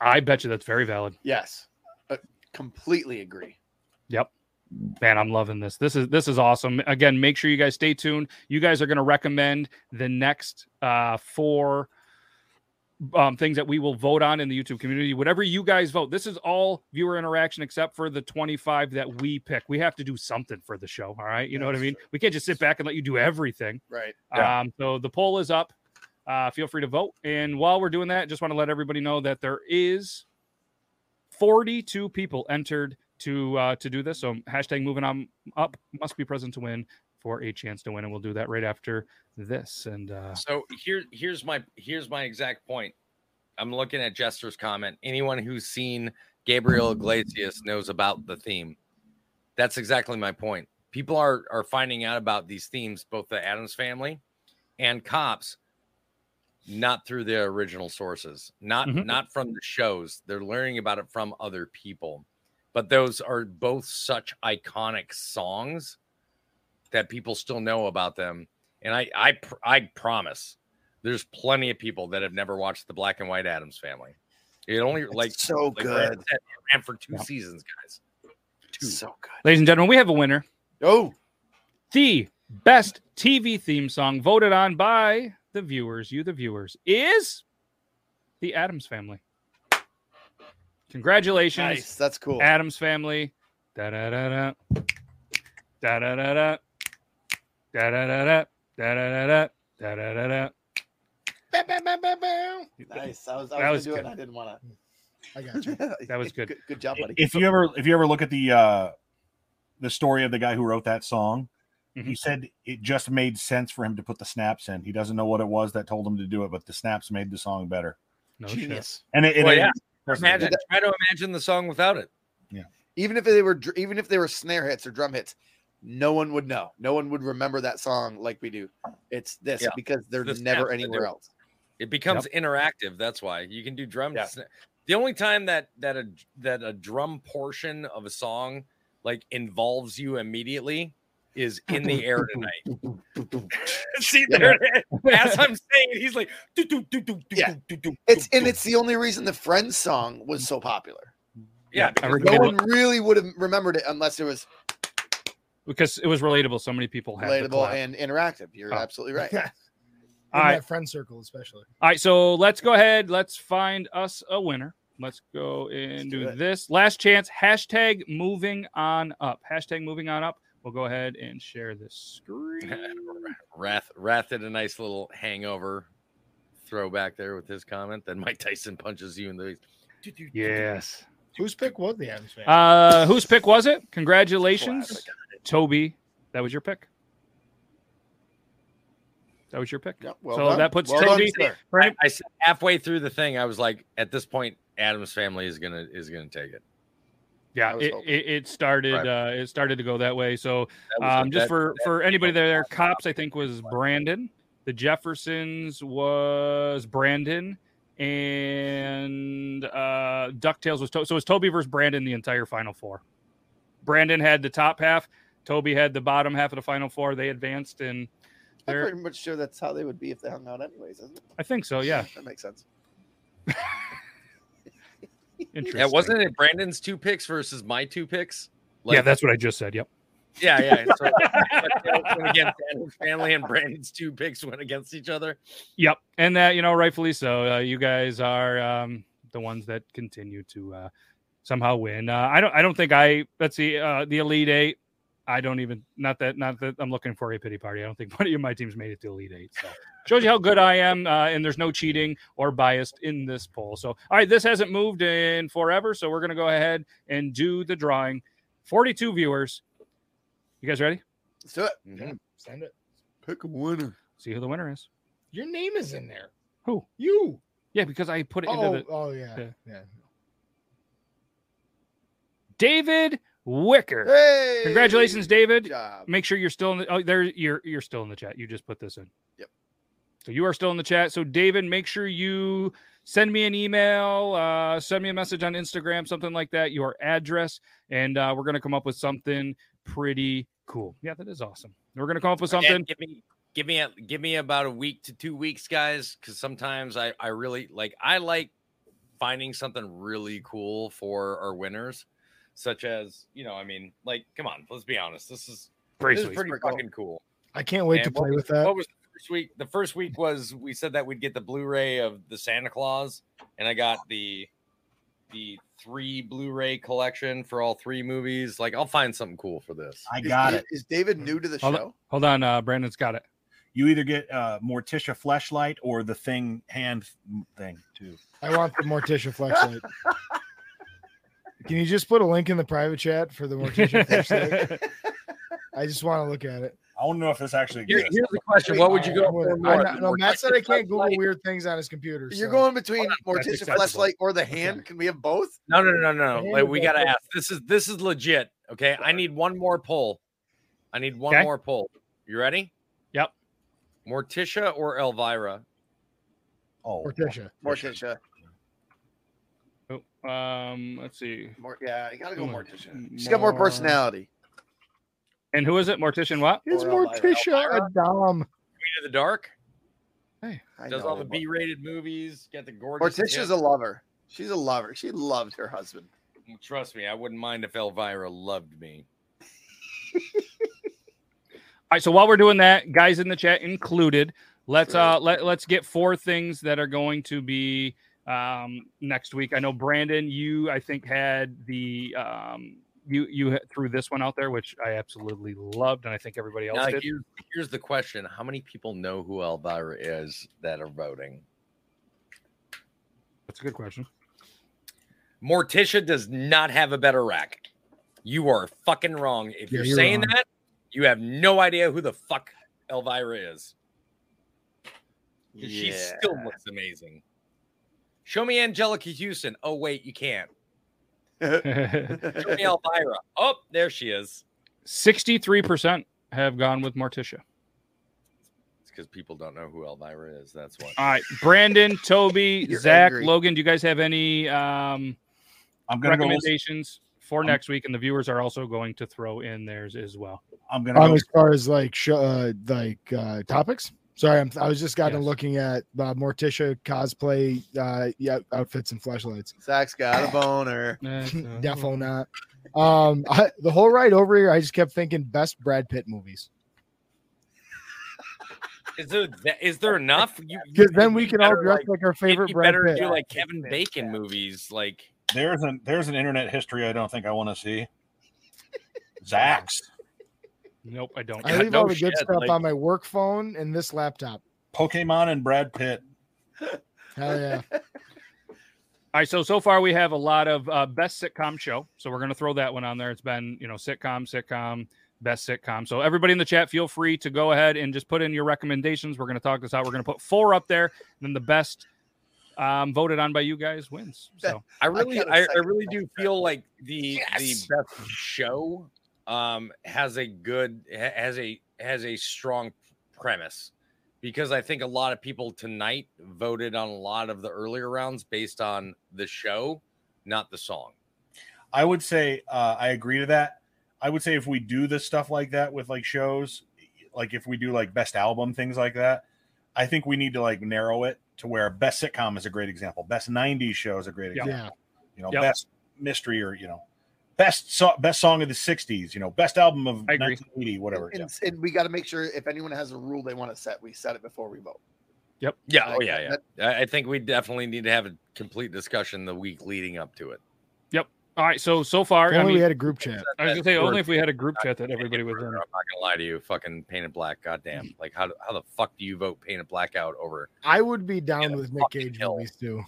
I bet you that's very valid. Yes. Uh, completely agree. Yep. Man, I'm loving this. This is this is awesome. Again, make sure you guys stay tuned. You guys are going to recommend the next uh four um, things that we will vote on in the YouTube community. Whatever you guys vote, this is all viewer interaction except for the 25 that we pick. We have to do something for the show. All right. You know what I Yes. mean? We can't just sit back and let you do everything. Right. Yeah. Um, so the poll is up. Uh, feel free to vote. And while we're doing that, just want to let everybody know that there is 42 people entered to uh, to do this. So hashtag moving on up must be present to win for a chance to win, and we'll do that right after this. And uh, So here, here's my here's my exact point. I'm looking at Jester's comment. Anyone who's seen Gabriel Iglesias knows about the theme. That's exactly my point. People are are finding out about these themes, both the Addams family and cops, not through their original sources, not Mhm. not from the shows. They're learning about it from other people. But those are both such iconic songs that people still know about them. And I I pr- I promise there's plenty of people that have never watched the Black and White Addams Family. It only like so like good. said, it ran for two Yeah. seasons, guys. Two. So good. ladies and gentlemen, we have a winner. Oh, The best TV theme song voted on by the viewers, you the viewers, is the Addams Family. Congratulations. nice. That's cool. Addams family. Da da da da. Da da da da. Da da da da. Da da da da. Da da da da. Bam, bam, bam, bam, bam. Nice. I was, That I was was, gonna do good. it. and I didn't want to. I got you. to. That was good. good. Good job, buddy. If you ever if you ever look at the uh the story of the guy who wrote that song, he Mhm. said it just made sense for him to put the snaps in. He doesn't know what it was that told him to do it, but the snaps made the song better. No shit. Genius. And it, and Well, it- yeah. Of course it Imagine, did. try to imagine the song without it. Yeah. Even if they were, even if they were snare hits or drum hits, no one would know. No one would remember that song like we do. It's this Yeah. because they're The never anywhere else. It becomes interactive. That's why you can do drum. Yeah. sna- The only time that that a that a drum portion of a song like involves you immediately is in the air tonight. See there, it is. as I'm saying, he's like, "Do, do, do, do, do, Yeah. do, do, do, It's do, and do." it's the only reason the Friends song was so popular. yeah. I because remember- No one really would have remembered it unless it was because it was relatable. So many people had relatable and interactive. You're Oh. absolutely right. in All right. that friend circle, especially. All right, so let's go ahead. Let's find us a winner. Let's go and do do this. Last chance. Hashtag moving on up. Hashtag moving on up. We'll go ahead and share this screen. Wrath Wrath did a nice little hangover throwback there with his comment. Then Mike Tyson punches you in the Yes. Whose pick was the Addams fan? Uh, whose pick was it? Congratulations, Classic. Toby. That was your pick. That was your pick. Yep, well so done. that puts Well Toby. sir. right? I said halfway through the thing, I was like, at this point, Addams family is gonna is gonna take it. Yeah, it, it, it started. Right. Uh, it started to go that way. So um, just that- for that- for anybody there, cops I think was Brandon. The Jeffersons was Brandon, and uh, Ducktales was to- so it was Toby versus Brandon the entire final four. Brandon had the top half. Toby had the bottom half of the final four. They advanced, and I'm pretty much sure that's how they would be if they hung out anyways, isn't it? I think so. Yeah, That makes sense. interesting. Yeah, wasn't it Brandon's two picks versus my two picks? yeah, that's what I just said. Yep. yeah, yeah. So went against Addams family, and Brandon's two picks went against each other. Yep, and that you know, rightfully so. Uh, you guys are um, the ones that continue to uh, somehow win. Uh, I don't. I don't think I. Let's see. Uh, the Elite Eight. I don't even. Not that. Not that I'm looking for a pity party. I don't think one of my teams made it to Elite Eight. So shows you how good I am. Uh, and there's no cheating or biased in this poll. So all right, this hasn't moved in forever. So we're gonna go ahead and do the drawing. 42 viewers. You guys ready? Let's do it. Yeah, send it. Pick a winner. See who the winner is. Your name is in there. Who? You. Yeah, because I put it into Oh, the oh yeah. Yeah. yeah. David Wicker. Hey, Congratulations, David. Job. Make sure you're still in the oh there you're you're still in the chat. You just put this in. Yep. So you are still in the chat. So David, make sure you send me an email, uh, send me a message on Instagram, something like that, your address, and uh, we're gonna come up with something pretty cool. Yeah, that is awesome. We're gonna come up with something. give me give me a give me about a week to two weeks, guys, because sometimes I I really like I like finding something really cool for our winners, such as you know, I mean, like, come on, let's be honest, this is this Pretty is pretty Pretty cool. fucking cool. I can't wait to And what play was- with that. What was the first week? The first week was we said that we'd get the Blu-ray of the Santa Claus, and I got the the three Blu-ray collection for all three movies. Like, I'll find something cool for this. I got Da- it. Is David new to the Hold on. show? Hold on, uh, Brandon's got it. You either get uh, Morticia fleshlight or the thing hand thing too. I want the Morticia flashlight. Can you just put a link in the private chat for the Morticia flashlight? I just want to look at it. I don't know if this actually Here- exists. here's the question: What would you go I for would- more? I no, Matt said I can't Google Like- weird things on his computer. You're going between That's Morticia acceptable. flashlight or the hand. Can we have both? No, no, no, no, no. Like, we gotta ask. This is this is legit. Okay, I need one more poll. I need one Okay. more poll. You ready? Yep. Morticia or Elvira? Oh, Morticia. Morticia. Oh, um, let's see. More, yeah, you gotta go More- Morticia. She's got more more- personality. And who is it? Mortician what? Is Morticia a dom? Queen of the Dark Hey, I does know, all the but B-rated movies. Get the gorgeous. Morticia's tip. a lover. She's a lover. She loved her husband. Trust me, I wouldn't mind if Elvira loved me. All right, so while we're doing that, guys in the chat included, let's Sure. uh let let's get four things that are going to be um next week. I know Brandon, you I think had the um you you threw this one out there, which I absolutely loved, and I think everybody else Now, did. here's, here's the question: How many people know who Elvira is that are voting? That's a good question. Morticia does not have a better rack. You are fucking wrong. If Yeah, you're, you're saying wrong. that, you have no idea who the fuck Elvira is. 'Cause She still looks amazing. Show me Anjelica Huston. Oh, wait, you can't. Show me Elvira. Oh, there she is. Sixty-three percent have gone with Morticia. It's because people don't know who Elvira is. That's why. All right, Brandon, Toby, Zach, angry. Logan. Do you guys have any um I'm gonna go. recommendations for Um, next week? And the viewers are also going to throw in theirs as well. I'm gonna Um, go. as far as like show, uh, like uh, topics, Sorry, I'm, I was just gotten Yes. looking at uh, Morticia cosplay uh, yeah, outfits and flashlights. Zach's got a boner. Defo not. Um, I, the whole ride over here, I just kept thinking best Brad Pitt movies Is there is there enough? You- you- because then we can all dress like, like our favorite you Brad better Pitt. do like Kevin Bacon movies. Like There's an there's an internet history I don't think I want to see. Zax, Nope, I don't. I leave no all the good shit, stuff like- on my work phone and this laptop. Pokemon, and Brad Pitt. Hell yeah! All right, so so far we have a lot of uh, best sitcom show, so we're gonna throw that one on there. It's been you know sitcom, sitcom, best sitcom. So everybody in the chat, feel free to go ahead and just put in your recommendations. We're gonna talk this out. We're gonna put four up there, and then the best um, voted on by you guys wins. So I really, I, I really do feel like the Yes. the best show um has a good has a has a strong premise because I think a lot of people tonight voted on a lot of the earlier rounds based on the show, not the song. I would say uh, I agree to that. I would say if we do this stuff like that with like shows, like if we do like best album things like that, I think we need to like narrow it to where best sitcom is a great example, best '90s show is a great example. Yeah, You know, Yep. best mystery or you know, best so- best song of the '60s. You know, best album of I 1980, whatever. And, yeah. and we got to make sure if anyone has a rule they want to set, we set it before we vote. Yep. Yeah, oh yeah, yeah. I I think we definitely need to have a complete discussion the week leading up to it. Yep. All right, so so far, if I only mean, we had a group chat. I was gonna say only if we had a group chat that everybody was in. I'm not gonna lie to you, fucking Paint It Black. Goddamn, like how how the fuck do you vote Paint It Black out over? I would be down with Nick fucking Cage movies too.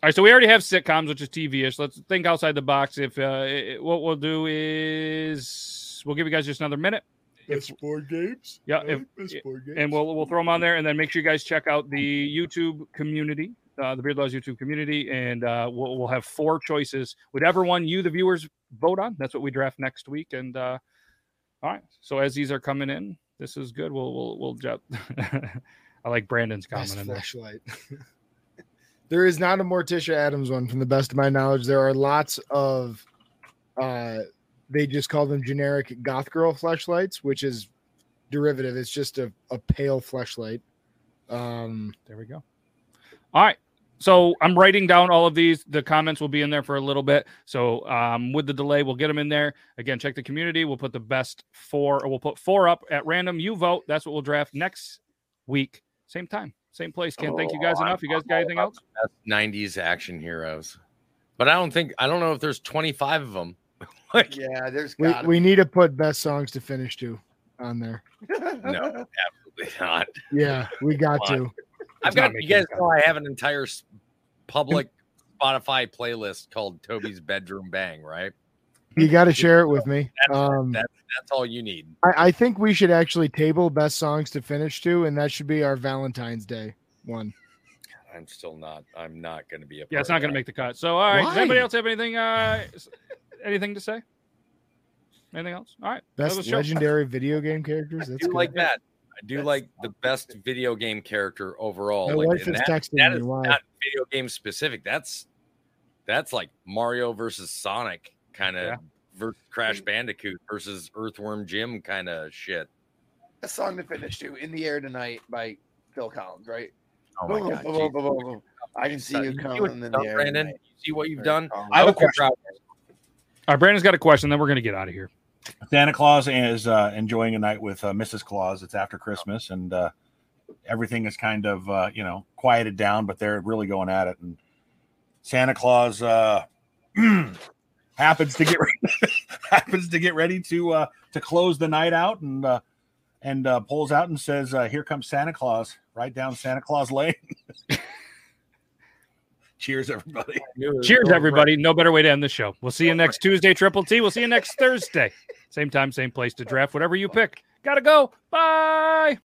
All right, so we already have sitcoms, which is TV-ish. Let's think outside the box. If uh, it- what we'll do is we'll give you guys just another minute. It's board games. Yeah, if- It's board games. and we'll we'll throw them on there, and then make sure you guys check out the YouTube community, uh, the Beard Laws YouTube community, and uh, we'll we'll have four choices. Whatever one you, the viewers, vote on, that's what we draft next week. And uh, all right, so as these are coming in, this is good. We'll we'll we'll jump. I like Brandon's comment Best in there. flashlight. there is not a Morticia Addams one, from the best of my knowledge. There are lots of, uh, they just call them generic goth girl flashlights, which is derivative. It's just a, a pale flashlight. Um, There we go. All right. So I'm writing down all of these. The comments will be in there for a little bit. So um, with the delay, we'll get them in there. Again, check the community. We'll put the best four, or we'll put four up at random. You vote. That's what we'll draft next week. Same time, same place. Can't thank you guys Oh, enough. You guys got anything else? Best '90s action heroes, but I don't think I don't know if there's 25 of them. like Yeah, there's we, got we need to put best songs to finish to on there. no, absolutely not. Yeah, we got to. I've got you guys know I have an entire public Spotify playlist called Toby's Bedroom Bang. Right, You got to share it with me. That's- Um, that's that's all you need. I, I think we should actually table best songs to finish to, and that should be our Valentine's Day one. I'm still not. I'm not going to be a. Yeah, it's not going to make the cut. So, all right. Does anybody else have anything? Uh, anything to say? Anything else? All right. Best legendary video game characters. I That's do good. like that. I do like the best video game character overall. My like, wife is that- texting that me. is Why? not video game specific. That's that's like Mario versus Sonic kind of Yeah. Versus Crash Bandicoot versus Earthworm Jim kind of shit. a song to finish to "In the Air Tonight" by Phil Collins, right? Oh my Boom, god! boom, boom, boom, boom. I can see Uh, you coming in the air, Brandon? tonight. See what you've done? I have a question. All right. Brandon's got a question. Then we're going to get out of here. Santa Claus is uh, enjoying a night with uh, Mrs. Claus. It's after Christmas, and uh, everything is kind of uh, you know quieted down, but they're really going at it. And Santa Claus uh, happens to get ready, happens to get ready to uh, to close the night out, and uh, and uh, pulls out and says, uh, "Here comes Santa Claus!" Right down Santa Claus Lane. Cheers, everybody. Cheers, everybody. No better way to end the show. We'll see you next Tuesday, Triple T. We'll see you next Thursday. Same time, same place to draft whatever you pick. Gotta go. Bye.